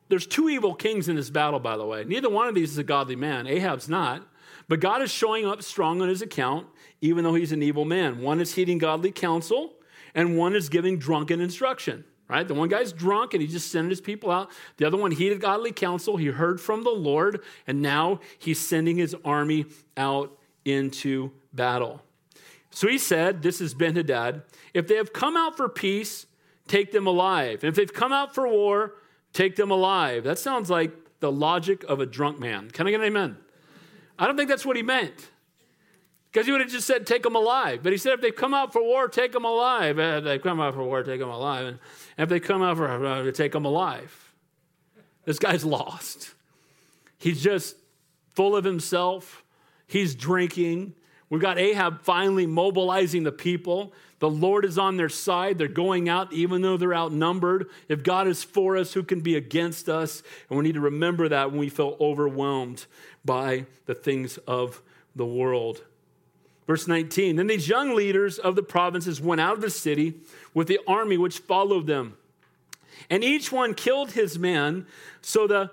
there's two evil kings in this battle, by the way. Neither one of these is a godly man. Ahab's not. But God is showing up strong on his account, even though he's an evil man. One is heeding godly counsel, and one is giving drunken instruction right? The one guy's drunk and he just sending his people out. The other one heeded godly counsel. He heard from the Lord, and now he's sending his army out into battle. So he said, This is Ben Hadad, if they have come out for peace, take them alive. If they've come out for war, take them alive. That sounds like the logic of a drunk man. Can I get an amen? I don't think that's what he meant. Because he would have just said, take them alive. But he said, if they come out for war, take them alive. If they come out for war, take them alive. And if they come out for uh, take them alive. This guy's lost. He's just full of himself, He's drinking. We've got Ahab finally mobilizing the people. The Lord is on their side. They're going out even though they're outnumbered. If God is for us, who can be against us? And we need to remember that when we feel overwhelmed by the things of the world. Verse 19 Then these young leaders of the provinces went out of the city with the army which followed them. And each one killed his man. So the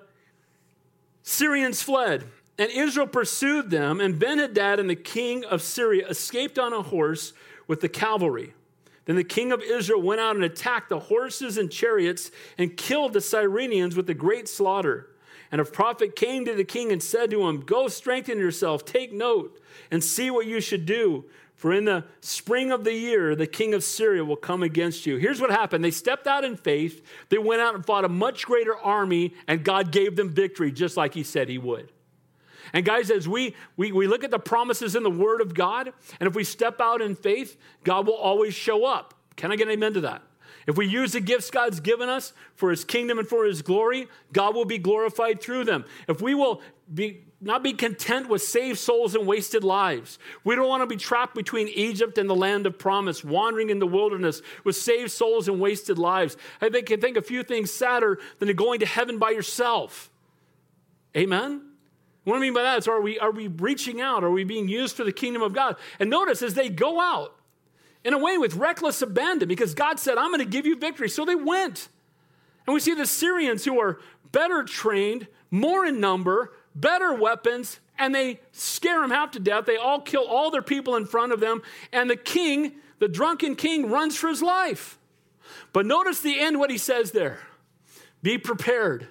Syrians fled. And Israel pursued them, and Benhadad and the king of Syria escaped on a horse with the cavalry. Then the king of Israel went out and attacked the horses and chariots and killed the Cyrenians with a great slaughter. And a prophet came to the king and said to him, Go strengthen yourself, take note, and see what you should do. For in the spring of the year, the king of Syria will come against you. Here's what happened they stepped out in faith, they went out and fought a much greater army, and God gave them victory, just like he said he would. And guys, as we, we, we look at the promises in the Word of God, and if we step out in faith, God will always show up. Can I get an amen to that? If we use the gifts God's given us for His kingdom and for His glory, God will be glorified through them. If we will be not be content with saved souls and wasted lives. We don't want to be trapped between Egypt and the land of promise, wandering in the wilderness with saved souls and wasted lives. I think I think a few things sadder than going to heaven by yourself. Amen. What I mean by that is, are we, are we reaching out? Are we being used for the kingdom of God? And notice as they go out, in a way with reckless abandon, because God said, I'm going to give you victory. So they went. And we see the Syrians who are better trained, more in number, better weapons, and they scare them half to death. They all kill all their people in front of them. And the king, the drunken king, runs for his life. But notice the end, what he says there Be prepared.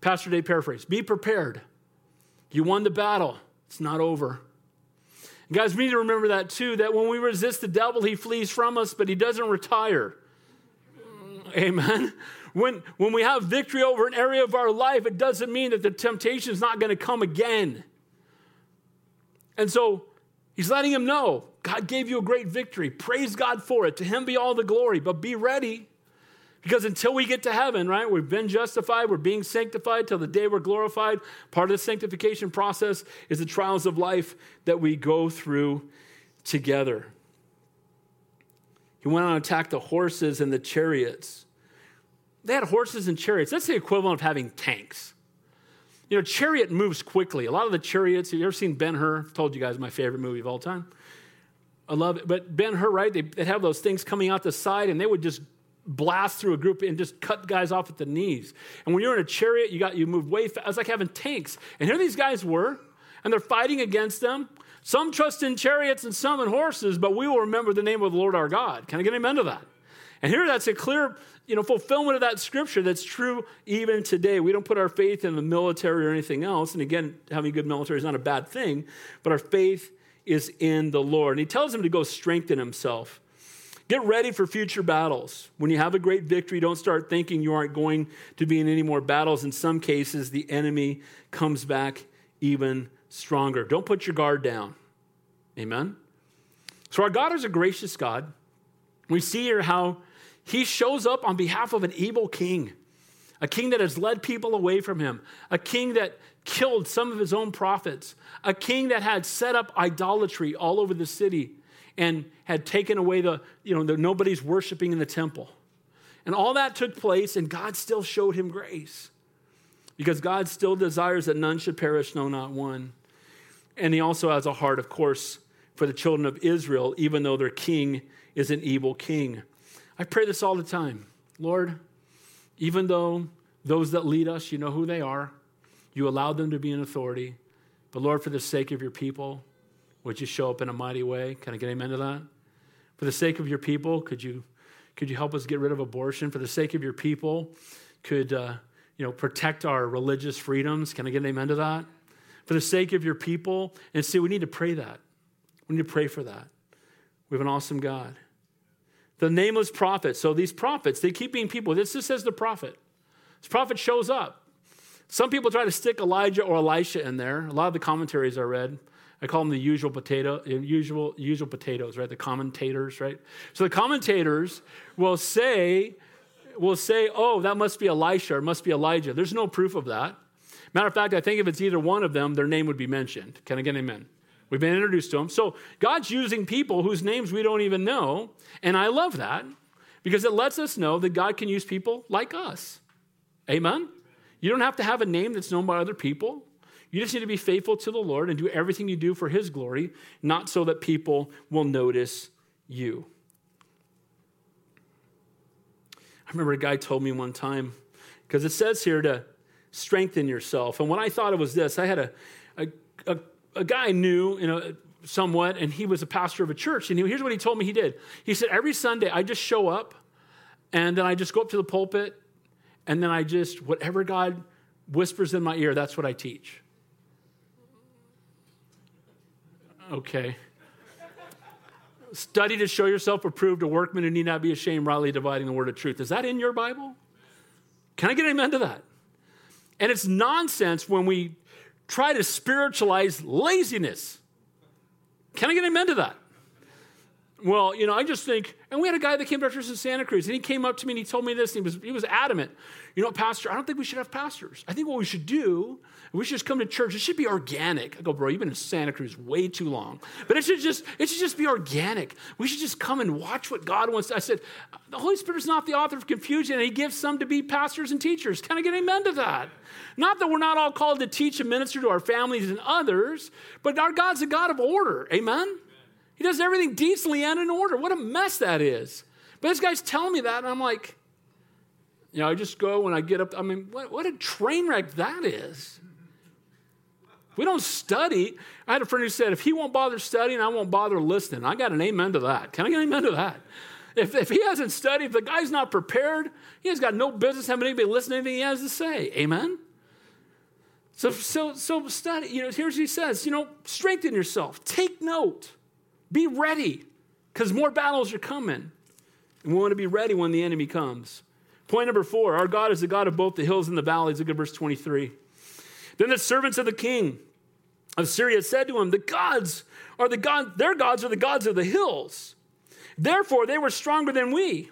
Pastor Dave paraphrase Be prepared. You won the battle, it's not over. Guys, we need to remember that too that when we resist the devil, he flees from us, but he doesn't retire. Amen. When, when we have victory over an area of our life, it doesn't mean that the temptation is not going to come again. And so he's letting him know God gave you a great victory. Praise God for it. To him be all the glory, but be ready. Because until we get to heaven, right, we've been justified, we're being sanctified till the day we're glorified. Part of the sanctification process is the trials of life that we go through together. He went on to attack the horses and the chariots. They had horses and chariots. That's the equivalent of having tanks. You know, chariot moves quickly. A lot of the chariots, you ever seen Ben Hur? I've told you guys my favorite movie of all time. I love it. But Ben Hur, right? They, would have those things coming out the side and they would just blast through a group and just cut guys off at the knees. And when you're in a chariot, you got you move way fast. It's like having tanks. And here these guys were, and they're fighting against them. Some trust in chariots and some in horses, but we will remember the name of the Lord our God. Can I get an amen to that? And here that's a clear, you know, fulfillment of that scripture that's true even today. We don't put our faith in the military or anything else. And again, having a good military is not a bad thing, but our faith is in the Lord. And he tells him to go strengthen himself. Get ready for future battles. When you have a great victory, don't start thinking you aren't going to be in any more battles. In some cases, the enemy comes back even stronger. Don't put your guard down. Amen? So, our God is a gracious God. We see here how he shows up on behalf of an evil king, a king that has led people away from him, a king that killed some of his own prophets, a king that had set up idolatry all over the city and had taken away the, you know, the, nobody's worshiping in the temple. And all that took place, and God still showed him grace because God still desires that none should perish, no, not one. And he also has a heart, of course, for the children of Israel, even though their king is an evil king. I pray this all the time. Lord, even though those that lead us, you know who they are, you allow them to be in authority. But Lord, for the sake of your people, would you show up in a mighty way? Can I get amen to that? For the sake of your people, could you, could you help us get rid of abortion? For the sake of your people, could uh, you know, protect our religious freedoms? Can I get an amen to that? For the sake of your people, and see, we need to pray that. We need to pray for that. We have an awesome God. The nameless prophet. So these prophets, they keep being people. This just says the prophet. This prophet shows up. Some people try to stick Elijah or Elisha in there. A lot of the commentaries I read I call them the usual potato, usual, usual potatoes, right? The commentators, right? So the commentators will say, will say, oh, that must be Elisha or must be Elijah. There's no proof of that. Matter of fact, I think if it's either one of them, their name would be mentioned. Can I get an amen? We've been introduced to them. So God's using people whose names we don't even know. And I love that because it lets us know that God can use people like us. Amen? You don't have to have a name that's known by other people. You just need to be faithful to the Lord and do everything you do for His glory, not so that people will notice you. I remember a guy told me one time, because it says here to strengthen yourself. And when I thought it was this, I had a, a, a, a guy I knew, you know, somewhat, and he was a pastor of a church. And he, here's what he told me he did. He said, Every Sunday, I just show up, and then I just go up to the pulpit, and then I just, whatever God whispers in my ear, that's what I teach. Okay. Study to show yourself approved, a workman who need not be ashamed, rightly dividing the word of truth. Is that in your Bible? Can I get an amen to that? And it's nonsense when we try to spiritualize laziness. Can I get an amen to that? Well, you know, I just think, and we had a guy that came to church in Santa Cruz, and he came up to me and he told me this, and he was, he was adamant. You know, Pastor, I don't think we should have pastors. I think what we should do, we should just come to church. It should be organic. I go, bro, you've been in Santa Cruz way too long. But it should just, it should just be organic. We should just come and watch what God wants. I said, the Holy Spirit is not the author of confusion, and he gives some to be pastors and teachers. Can I get amen to that? Not that we're not all called to teach and minister to our families and others, but our God's a God of order. Amen? He does everything decently and in order. What a mess that is. But this guy's telling me that, and I'm like, you know, I just go when I get up. I mean, what, what a train wreck that is. We don't study. I had a friend who said, if he won't bother studying, I won't bother listening. I got an amen to that. Can I get an amen to that? If, if he hasn't studied, if the guy's not prepared, he has got no business having anybody listen to anything he has to say. Amen? So, so, so study. You know, here's what he says. You know, strengthen yourself. Take note. Be ready because more battles are coming. And we want to be ready when the enemy comes. Point number four our God is the God of both the hills and the valleys. Look at verse 23. Then the servants of the king of Syria said to him, The gods are the God, their gods are the gods of the hills. Therefore, they were stronger than we.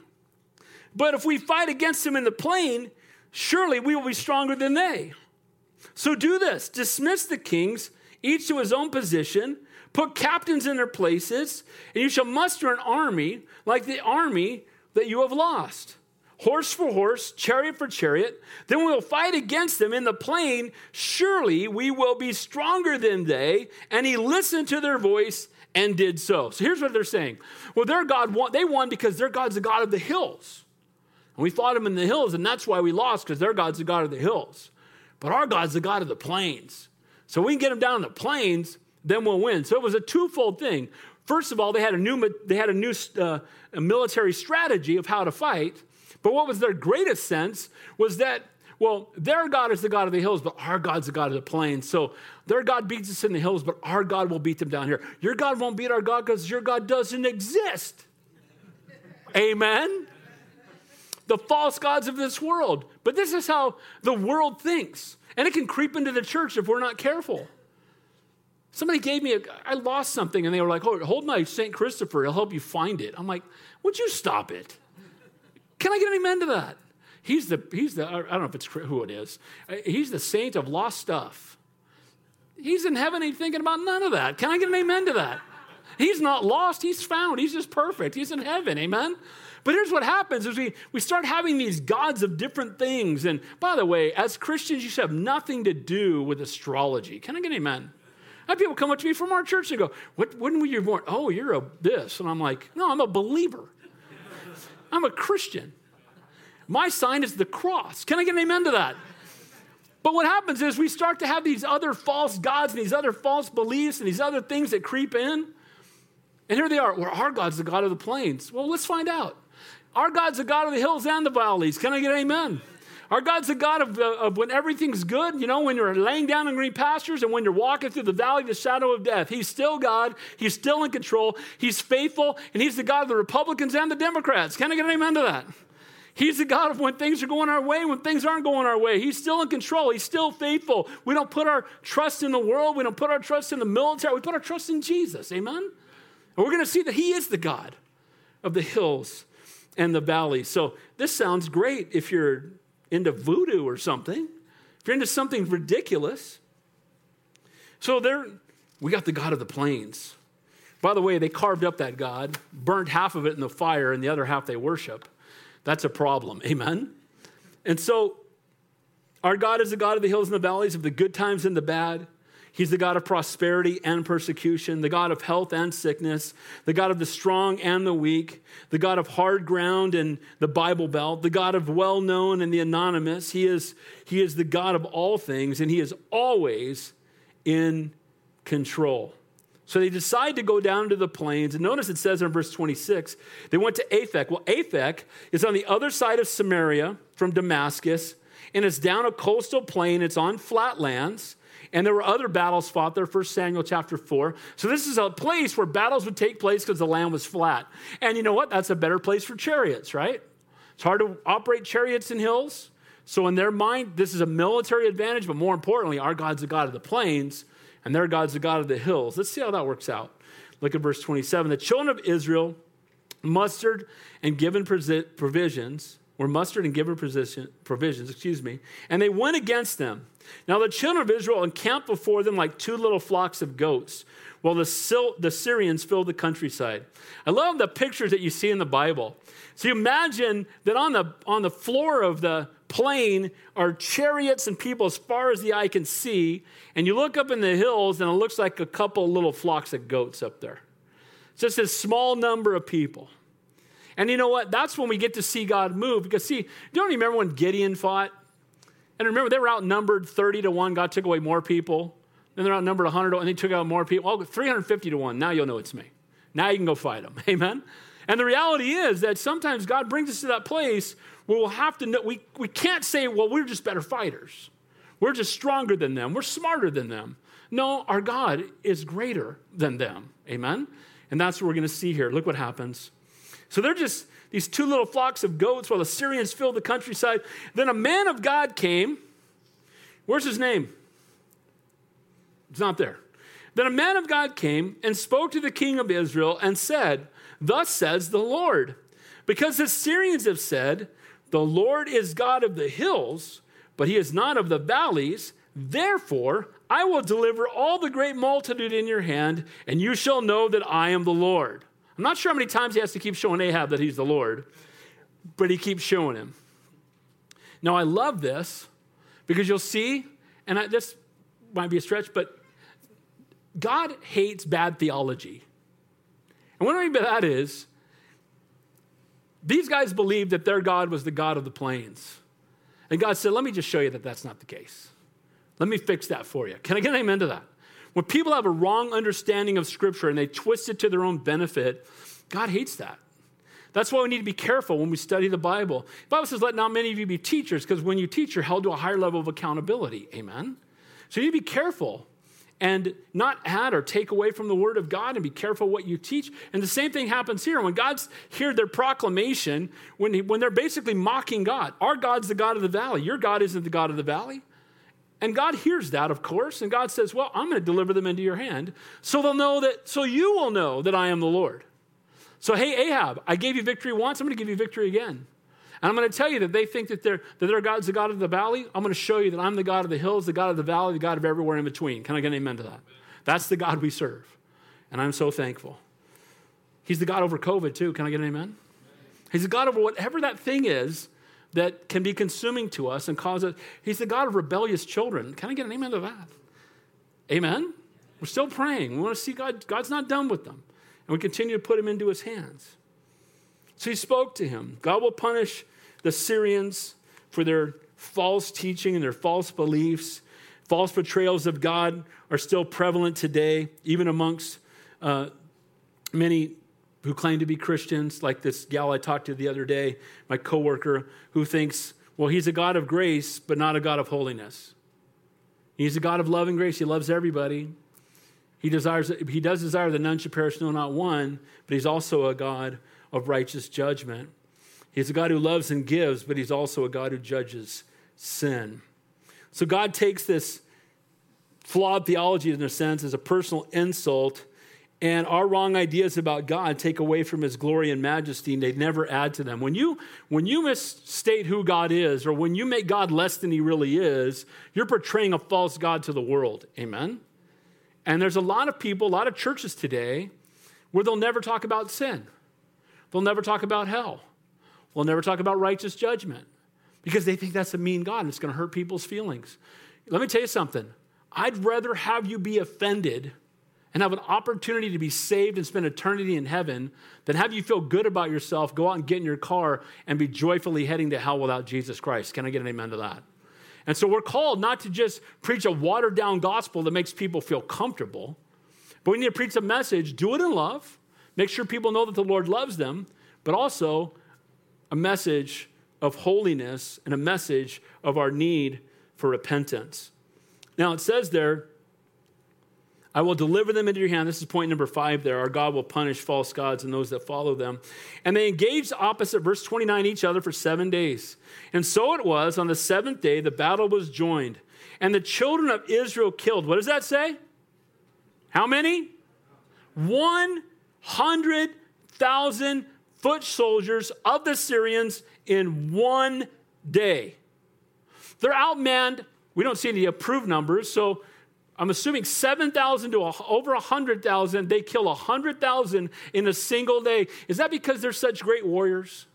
But if we fight against them in the plain, surely we will be stronger than they. So do this dismiss the kings, each to his own position Put captains in their places, and you shall muster an army like the army that you have lost. Horse for horse, chariot for chariot. Then we will fight against them in the plain. Surely we will be stronger than they. And he listened to their voice and did so. So here's what they're saying. Well, their God won, they won because their God's the God of the hills. And we fought them in the hills, and that's why we lost, because their God's the God of the hills. But our God's the God of the plains. So we can get them down in the plains, then we'll win. So it was a twofold thing. First of all, they had a new, they had a new uh, a military strategy of how to fight. But what was their greatest sense was that, well, their God is the God of the hills, but our God's the God of the plains. So their God beats us in the hills, but our God will beat them down here. Your God won't beat our God because your God doesn't exist. Amen? The false gods of this world. But this is how the world thinks. And it can creep into the church if we're not careful. Somebody gave me a, I lost something and they were like, oh, hold my St. Christopher, it'll help you find it. I'm like, would you stop it? Can I get an amen to that? He's the, he's the, I don't know if it's who it is. He's the saint of lost stuff. He's in heaven, he's thinking about none of that. Can I get an amen to that? He's not lost, he's found, he's just perfect. He's in heaven, amen? But here's what happens is we, we start having these gods of different things. And by the way, as Christians, you should have nothing to do with astrology. Can I get an amen? I have people come up to me from our church and go, what, when were you born? Oh, you're a this. And I'm like, no, I'm a believer. I'm a Christian. My sign is the cross. Can I get an amen to that? But what happens is we start to have these other false gods and these other false beliefs and these other things that creep in. And here they are. Well, our God's the God of the plains. Well, let's find out. Our God's the God of the hills and the valleys. Can I get an amen? Our God's a God of, uh, of when everything's good, you know, when you're laying down in green pastures and when you're walking through the valley of the shadow of death. He's still God. He's still in control. He's faithful, and He's the God of the Republicans and the Democrats. Can I get an amen to that? He's the God of when things are going our way, when things aren't going our way. He's still in control. He's still faithful. We don't put our trust in the world. We don't put our trust in the military. We put our trust in Jesus. Amen? And we're going to see that He is the God of the hills and the valleys. So this sounds great if you're into voodoo or something. If you're into something ridiculous. So there, we got the God of the plains. By the way, they carved up that God, burned half of it in the fire, and the other half they worship. That's a problem. Amen? And so, our God is the God of the hills and the valleys, of the good times and the bad. He's the God of prosperity and persecution, the God of health and sickness, the God of the strong and the weak, the God of hard ground and the Bible Belt, the God of well known and the anonymous. He is, he is the God of all things, and He is always in control. So they decide to go down to the plains. And notice it says in verse 26, they went to Aphek. Well, Aphek is on the other side of Samaria from Damascus, and it's down a coastal plain. It's on flat lands. And there were other battles fought there, 1 Samuel chapter 4. So this is a place where battles would take place because the land was flat. And you know what? That's a better place for chariots, right? It's hard to operate chariots in hills. So in their mind, this is a military advantage, but more importantly, our God's the God of the plains and their God's the God of the hills. Let's see how that works out. Look at verse 27. The children of Israel mustered and given provisions, were mustered and given provisions, excuse me, and they went against them. Now the children of Israel encamped before them like two little flocks of goats, while the, the Syrians filled the countryside. I love the pictures that you see in the Bible. So you imagine that on the, on the floor of the plain are chariots and people as far as the eye can see. And you look up in the hills and it looks like a couple little flocks of goats up there. It's just a small number of people. And you know what? That's when we get to see God move. Because, see, don't you remember when Gideon fought? And remember, they were outnumbered 30 to 1. God took away more people. Then they're outnumbered 100 to 1, and they took out more people. Oh, 350 to 1. Now you'll know it's me. Now you can go fight them. Amen? And the reality is that sometimes God brings us to that place where we'll have to know, we, we can't say, well, we're just better fighters. We're just stronger than them. We're smarter than them. No, our God is greater than them. Amen? And that's what we're going to see here. Look what happens. So they're just these two little flocks of goats while the Syrians filled the countryside. Then a man of God came. Where's his name? It's not there. Then a man of God came and spoke to the king of Israel and said, Thus says the Lord, because the Syrians have said, The Lord is God of the hills, but he is not of the valleys. Therefore, I will deliver all the great multitude in your hand, and you shall know that I am the Lord. I'm not sure how many times he has to keep showing Ahab that he's the Lord, but he keeps showing him. Now, I love this because you'll see, and I, this might be a stretch, but God hates bad theology. And what I mean by that is, these guys believed that their God was the God of the plains. And God said, Let me just show you that that's not the case. Let me fix that for you. Can I get an amen to that? When people have a wrong understanding of Scripture and they twist it to their own benefit, God hates that. That's why we need to be careful when we study the Bible. The Bible says, Let not many of you be teachers, because when you teach, you're held to a higher level of accountability. Amen? So you need to be careful and not add or take away from the word of God and be careful what you teach. And the same thing happens here. When God's hear their proclamation, when, he, when they're basically mocking God, our God's the God of the valley. Your God isn't the God of the valley. And God hears that, of course, and God says, Well, I'm going to deliver them into your hand. So they'll know that, so you will know that I am the Lord. So, hey, Ahab, I gave you victory once, I'm going to give you victory again. And I'm going to tell you that they think that, they're, that their God's the God of the valley. I'm going to show you that I'm the God of the hills, the God of the valley, the God of everywhere in between. Can I get an amen to that? That's the God we serve. And I'm so thankful. He's the God over COVID, too. Can I get an amen? He's the God over whatever that thing is that can be consuming to us and cause us. He's the God of rebellious children. Can I get an amen to that? Amen? We're still praying. We want to see God. God's not done with them. And we continue to put him into his hands. So he spoke to him. God will punish the Syrians for their false teaching and their false beliefs. False portrayals of God are still prevalent today, even amongst uh, many who claim to be Christians, like this gal I talked to the other day, my coworker, who thinks, well, he's a God of grace, but not a God of holiness. He's a God of love and grace. He loves everybody. He desires, he does desire that none should perish, no, not one, but he's also a God of righteous judgment. He's a God who loves and gives, but he's also a God who judges sin. So God takes this flawed theology, in a sense, as a personal insult and our wrong ideas about God take away from his glory and majesty and they never add to them. When you when you misstate who God is or when you make God less than he really is, you're portraying a false God to the world. Amen. And there's a lot of people, a lot of churches today where they'll never talk about sin. They'll never talk about hell. They'll never talk about righteous judgment because they think that's a mean God and it's going to hurt people's feelings. Let me tell you something. I'd rather have you be offended and have an opportunity to be saved and spend eternity in heaven than have you feel good about yourself, go out and get in your car and be joyfully heading to hell without Jesus Christ. Can I get an amen to that? And so we're called not to just preach a watered down gospel that makes people feel comfortable, but we need to preach a message, do it in love, make sure people know that the Lord loves them, but also a message of holiness and a message of our need for repentance. Now it says there, I will deliver them into your hand. This is point number five there. Our God will punish false gods and those that follow them. And they engaged opposite, verse 29, each other for seven days. And so it was on the seventh day, the battle was joined. And the children of Israel killed. What does that say? How many? 100,000 foot soldiers of the Syrians in one day. They're outmanned. We don't see any approved numbers, so I'm assuming 7,000 to over 100,000. They kill 100,000 in a single day. Is that because they're such great warriors?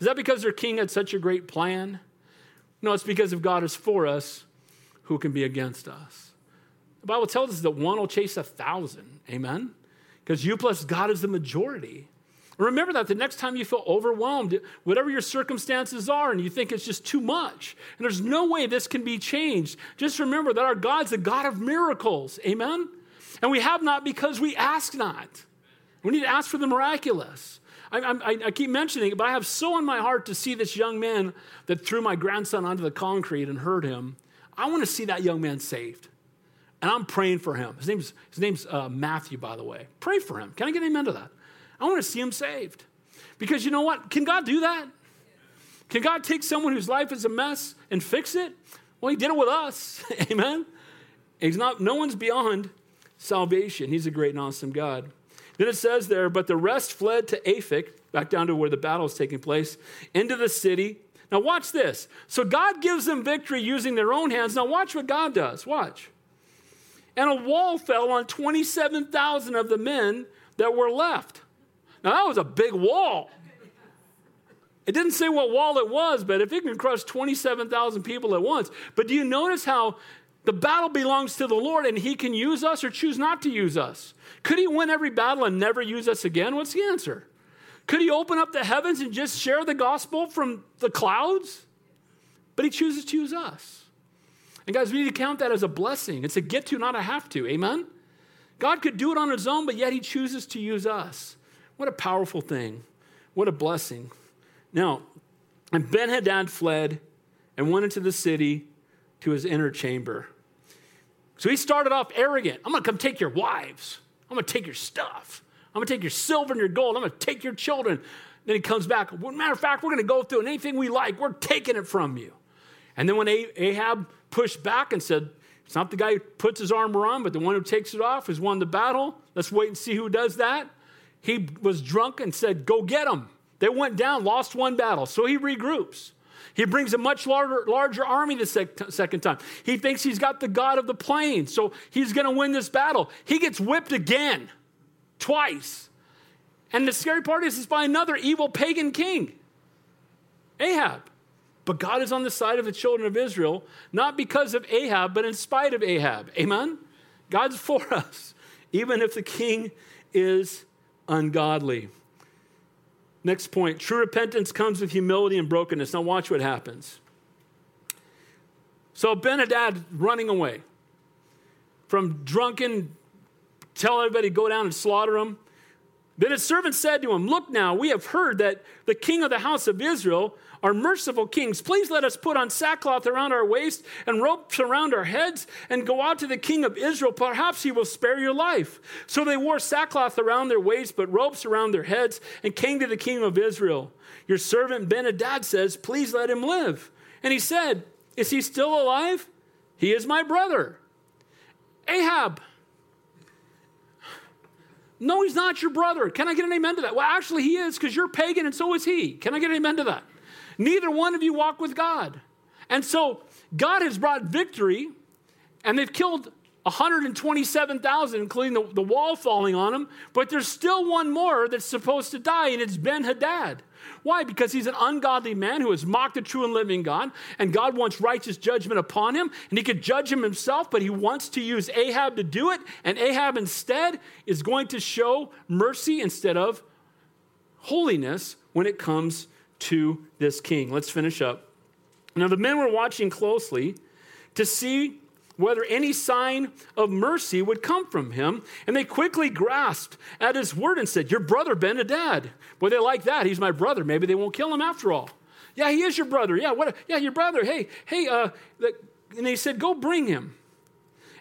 Is that because their king had such a great plan? No, it's because if God is for us, who can be against us? The Bible tells us that one will chase a thousand. Amen? Because you plus God is the majority. Remember that the next time you feel overwhelmed, whatever your circumstances are, and you think it's just too much, and there's no way this can be changed, just remember that our God's a God of miracles. Amen? And we have not because we ask not. We need to ask for the miraculous. I, I, I, keep mentioning it, but I have so on my heart to see this young man that threw my grandson onto the concrete and hurt him. I want to see that young man saved. And I'm praying for him. His name's, his name's uh, Matthew, by the way. Pray for him. Can I get amen to that? I want to see him saved. Because you know what? Can God do that? Can God take someone whose life is a mess and fix it? Well, he did it with us. Amen. He's not no one's beyond salvation. He's a great and awesome God. Then it says there, but the rest fled to Aphek, back down to where the battle is taking place, into the city. Now watch this. So God gives them victory using their own hands. Now watch what God does. Watch. And a wall fell on 27,000 of the men that were left. Now, that was a big wall. It didn't say what wall it was, but if it can crush 27,000 people at once. But do you notice how the battle belongs to the Lord and He can use us or choose not to use us? Could He win every battle and never use us again? What's the answer? Could He open up the heavens and just share the gospel from the clouds? But He chooses to use us. And guys, we need to count that as a blessing. It's a get to, not a have to. Amen? God could do it on His own, but yet He chooses to use us. What a powerful thing. What a blessing. Now, and Ben Hadad fled and went into the city to his inner chamber. So he started off arrogant. I'm going to come take your wives. I'm going to take your stuff. I'm going to take your silver and your gold. I'm going to take your children. Then he comes back. Well, matter of fact, we're going to go through and anything we like, we're taking it from you. And then when Ahab pushed back and said, It's not the guy who puts his armor on, but the one who takes it off has won the battle. Let's wait and see who does that he was drunk and said, Go get them. They went down, lost one battle. So he regroups. He brings a much larger, larger army the sec- second time. He thinks he's got the God of the plains, so he's going to win this battle. He gets whipped again, twice. And the scary part is it's by another evil pagan king, Ahab. But God is on the side of the children of Israel, not because of Ahab, but in spite of Ahab. Amen? God's for us, even if the king is ungodly. Next point true repentance comes with humility and brokenness. Now, watch what happens. So, Ben-Hadad running away from drunken, tell everybody go down and slaughter them. Then his servant said to him, Look now, we have heard that the king of the house of Israel are merciful kings. Please let us put on sackcloth around our waist and ropes around our heads and go out to the king of Israel. Perhaps he will spare your life. So they wore sackcloth around their waists, but ropes around their heads, and came to the king of Israel. Your servant Ben-Hadad says, Please let him live. And he said, Is he still alive? He is my brother. Ahab. No, he's not your brother. Can I get an amen to that? Well, actually, he is because you're pagan and so is he. Can I get an amen to that? Neither one of you walk with God. And so God has brought victory, and they've killed 127,000, including the, the wall falling on them. But there's still one more that's supposed to die, and it's Ben Hadad. Why? Because he's an ungodly man who has mocked the true and living God, and God wants righteous judgment upon him, and he could judge him himself, but he wants to use Ahab to do it, and Ahab instead is going to show mercy instead of holiness when it comes to this king. Let's finish up. Now, the men were watching closely to see whether any sign of mercy would come from him. And they quickly grasped at his word and said, Your brother Ben Hadad. Boy, they like that. He's my brother. Maybe they won't kill him after all. Yeah, he is your brother. Yeah, what? A, Yeah, your brother. Hey, hey, uh, and they said, Go bring him.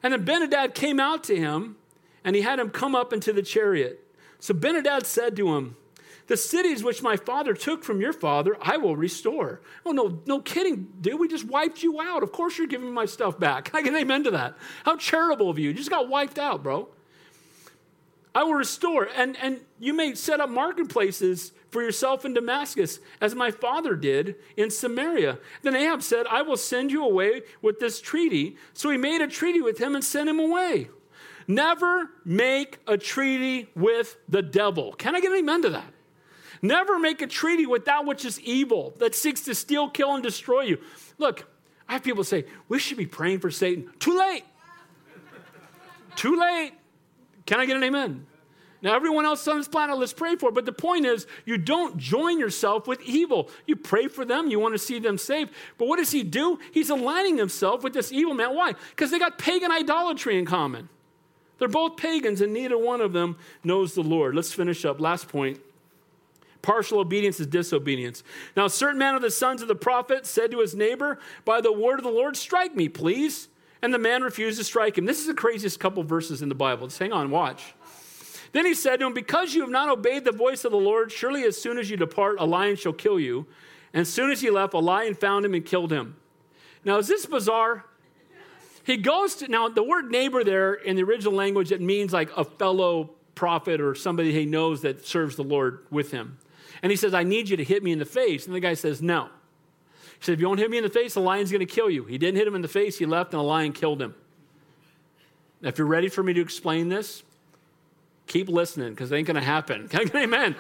And then Ben Hadad came out to him and he had him come up into the chariot. So Ben Hadad said to him, the cities which my father took from your father, I will restore. Oh, no, no kidding, dude. We just wiped you out. Of course you're giving me my stuff back. Can I get an amen to that? How charitable of you. You just got wiped out, bro. I will restore. And, and you may set up marketplaces for yourself in Damascus, as my father did in Samaria. Then Ahab said, I will send you away with this treaty. So he made a treaty with him and sent him away. Never make a treaty with the devil. Can I get an amen to that? Never make a treaty with that which is evil, that seeks to steal, kill, and destroy you. Look, I have people say, we should be praying for Satan. Too late. Too late. Can I get an amen? Now, everyone else on this planet, let's pray for. But the point is, you don't join yourself with evil. You pray for them, you want to see them saved. But what does he do? He's aligning himself with this evil man. Why? Because they got pagan idolatry in common. They're both pagans, and neither one of them knows the Lord. Let's finish up. Last point. Partial obedience is disobedience. Now, a certain man of the sons of the prophet said to his neighbor, By the word of the Lord, strike me, please. And the man refused to strike him. This is the craziest couple verses in the Bible. Just hang on, watch. Then he said to him, Because you have not obeyed the voice of the Lord, surely as soon as you depart, a lion shall kill you. And as soon as he left, a lion found him and killed him. Now, is this bizarre? He goes to, now, the word neighbor there in the original language, it means like a fellow prophet or somebody he knows that serves the Lord with him. And he says, I need you to hit me in the face. And the guy says, No. He said, If you don't hit me in the face, the lion's going to kill you. He didn't hit him in the face, he left, and the lion killed him. Now, if you're ready for me to explain this, keep listening because it ain't going to happen. Can I get amen?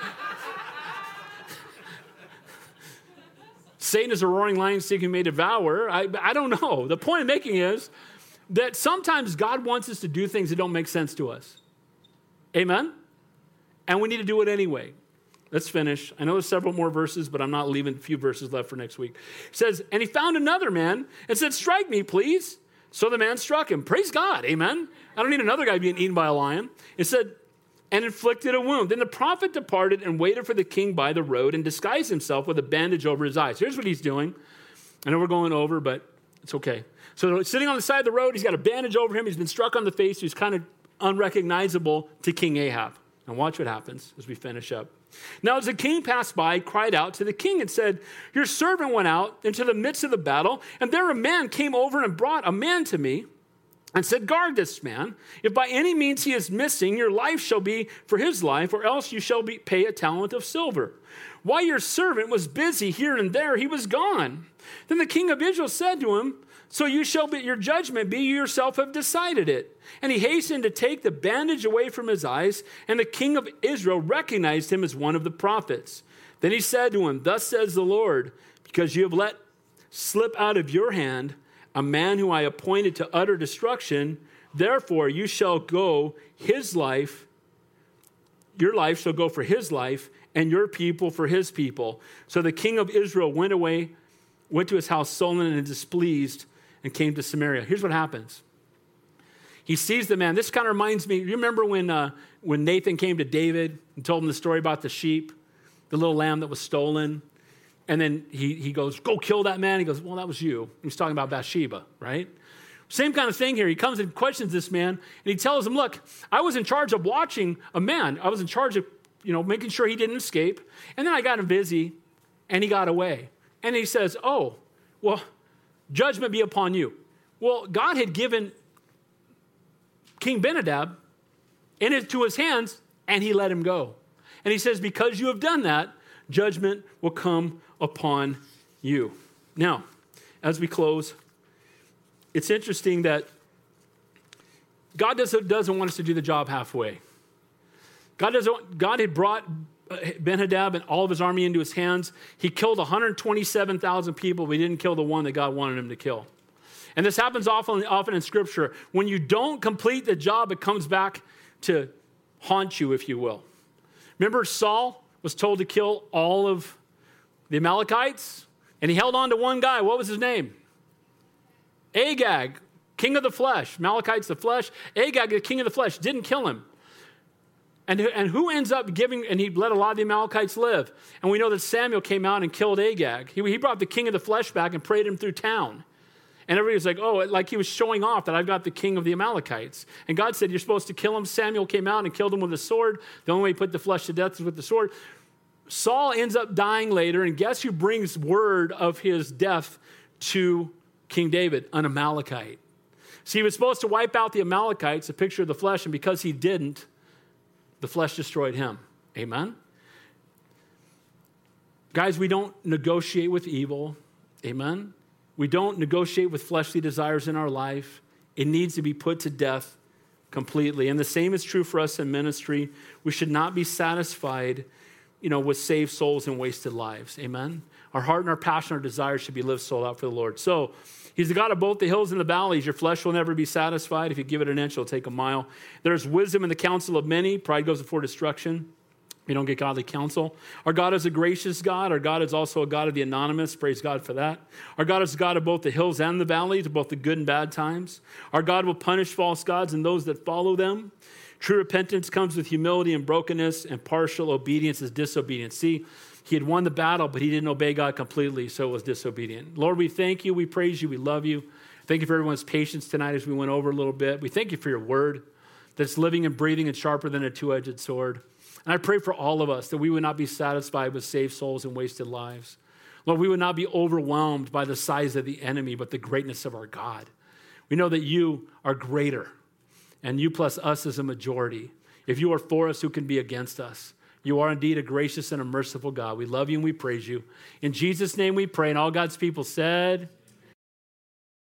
Satan is a roaring lion seeking may devour. I, I don't know. The point I'm making is that sometimes God wants us to do things that don't make sense to us. Amen? And we need to do it anyway. Let's finish. I know there's several more verses, but I'm not leaving a few verses left for next week. It says, And he found another man and said, Strike me, please. So the man struck him. Praise God. Amen. I don't need another guy being eaten by a lion. It said, and inflicted a wound. Then the prophet departed and waited for the king by the road and disguised himself with a bandage over his eyes. Here's what he's doing. I know we're going over, but it's okay. So sitting on the side of the road, he's got a bandage over him. He's been struck on the face. He's kind of unrecognizable to King Ahab. And watch what happens as we finish up. Now, as the king passed by, he cried out to the king and said, Your servant went out into the midst of the battle, and there a man came over and brought a man to me and said, Guard this man. If by any means he is missing, your life shall be for his life, or else you shall be, pay a talent of silver. While your servant was busy here and there, he was gone. Then the king of Israel said to him, So you shall be, your judgment be, you yourself have decided it. And he hastened to take the bandage away from his eyes, and the king of Israel recognized him as one of the prophets. Then he said to him, Thus says the Lord, because you have let slip out of your hand a man who I appointed to utter destruction, therefore you shall go his life, your life shall go for his life, and your people for his people. So the king of Israel went away, went to his house sullen and displeased, and came to Samaria. Here's what happens he sees the man. This kind of reminds me, you remember when, uh, when Nathan came to David and told him the story about the sheep, the little lamb that was stolen? And then he, he goes, Go kill that man. He goes, Well, that was you. He's talking about Bathsheba, right? Same kind of thing here. He comes and questions this man, and he tells him, Look, I was in charge of watching a man. I was in charge of, you know, making sure he didn't escape. And then I got him busy, and he got away. And he says, Oh, well, judgment be upon you. Well, God had given King Ben Hadad into his hands and he let him go. And he says, Because you have done that, judgment will come upon you. Now, as we close, it's interesting that God doesn't, doesn't want us to do the job halfway. God, doesn't, God had brought Ben Hadad and all of his army into his hands. He killed 127,000 people, but he didn't kill the one that God wanted him to kill. And this happens often, often in Scripture. When you don't complete the job, it comes back to haunt you, if you will. Remember, Saul was told to kill all of the Amalekites, and he held on to one guy. What was his name? Agag, king of the flesh. Amalekites, the flesh. Agag, the king of the flesh, didn't kill him. And, and who ends up giving, and he let a lot of the Amalekites live. And we know that Samuel came out and killed Agag. He, he brought the king of the flesh back and prayed him through town. And everybody was like, oh, like he was showing off that I've got the king of the Amalekites. And God said, You're supposed to kill him. Samuel came out and killed him with a sword. The only way he put the flesh to death is with the sword. Saul ends up dying later, and guess who brings word of his death to King David? An Amalekite. See, he was supposed to wipe out the Amalekites, a picture of the flesh, and because he didn't, the flesh destroyed him. Amen? Guys, we don't negotiate with evil. Amen? We don't negotiate with fleshly desires in our life. It needs to be put to death completely. And the same is true for us in ministry. We should not be satisfied, you know, with saved souls and wasted lives. Amen. Our heart and our passion, our desires should be lived sold out for the Lord. So he's the God of both the hills and the valleys. Your flesh will never be satisfied. If you give it an inch, it'll take a mile. There's wisdom in the counsel of many. Pride goes before destruction. We don't get godly counsel. Our God is a gracious God. Our God is also a God of the anonymous. Praise God for that. Our God is God of both the hills and the valleys, both the good and bad times. Our God will punish false gods and those that follow them. True repentance comes with humility and brokenness, and partial obedience is disobedience. See, he had won the battle, but he didn't obey God completely, so it was disobedient. Lord, we thank you, we praise you, we love you. Thank you for everyone's patience tonight as we went over a little bit. We thank you for your word that's living and breathing and sharper than a two edged sword. And I pray for all of us that we would not be satisfied with saved souls and wasted lives. Lord, we would not be overwhelmed by the size of the enemy, but the greatness of our God. We know that you are greater, and you plus us is a majority. If you are for us, who can be against us? You are indeed a gracious and a merciful God. We love you and we praise you. In Jesus' name we pray. And all God's people said,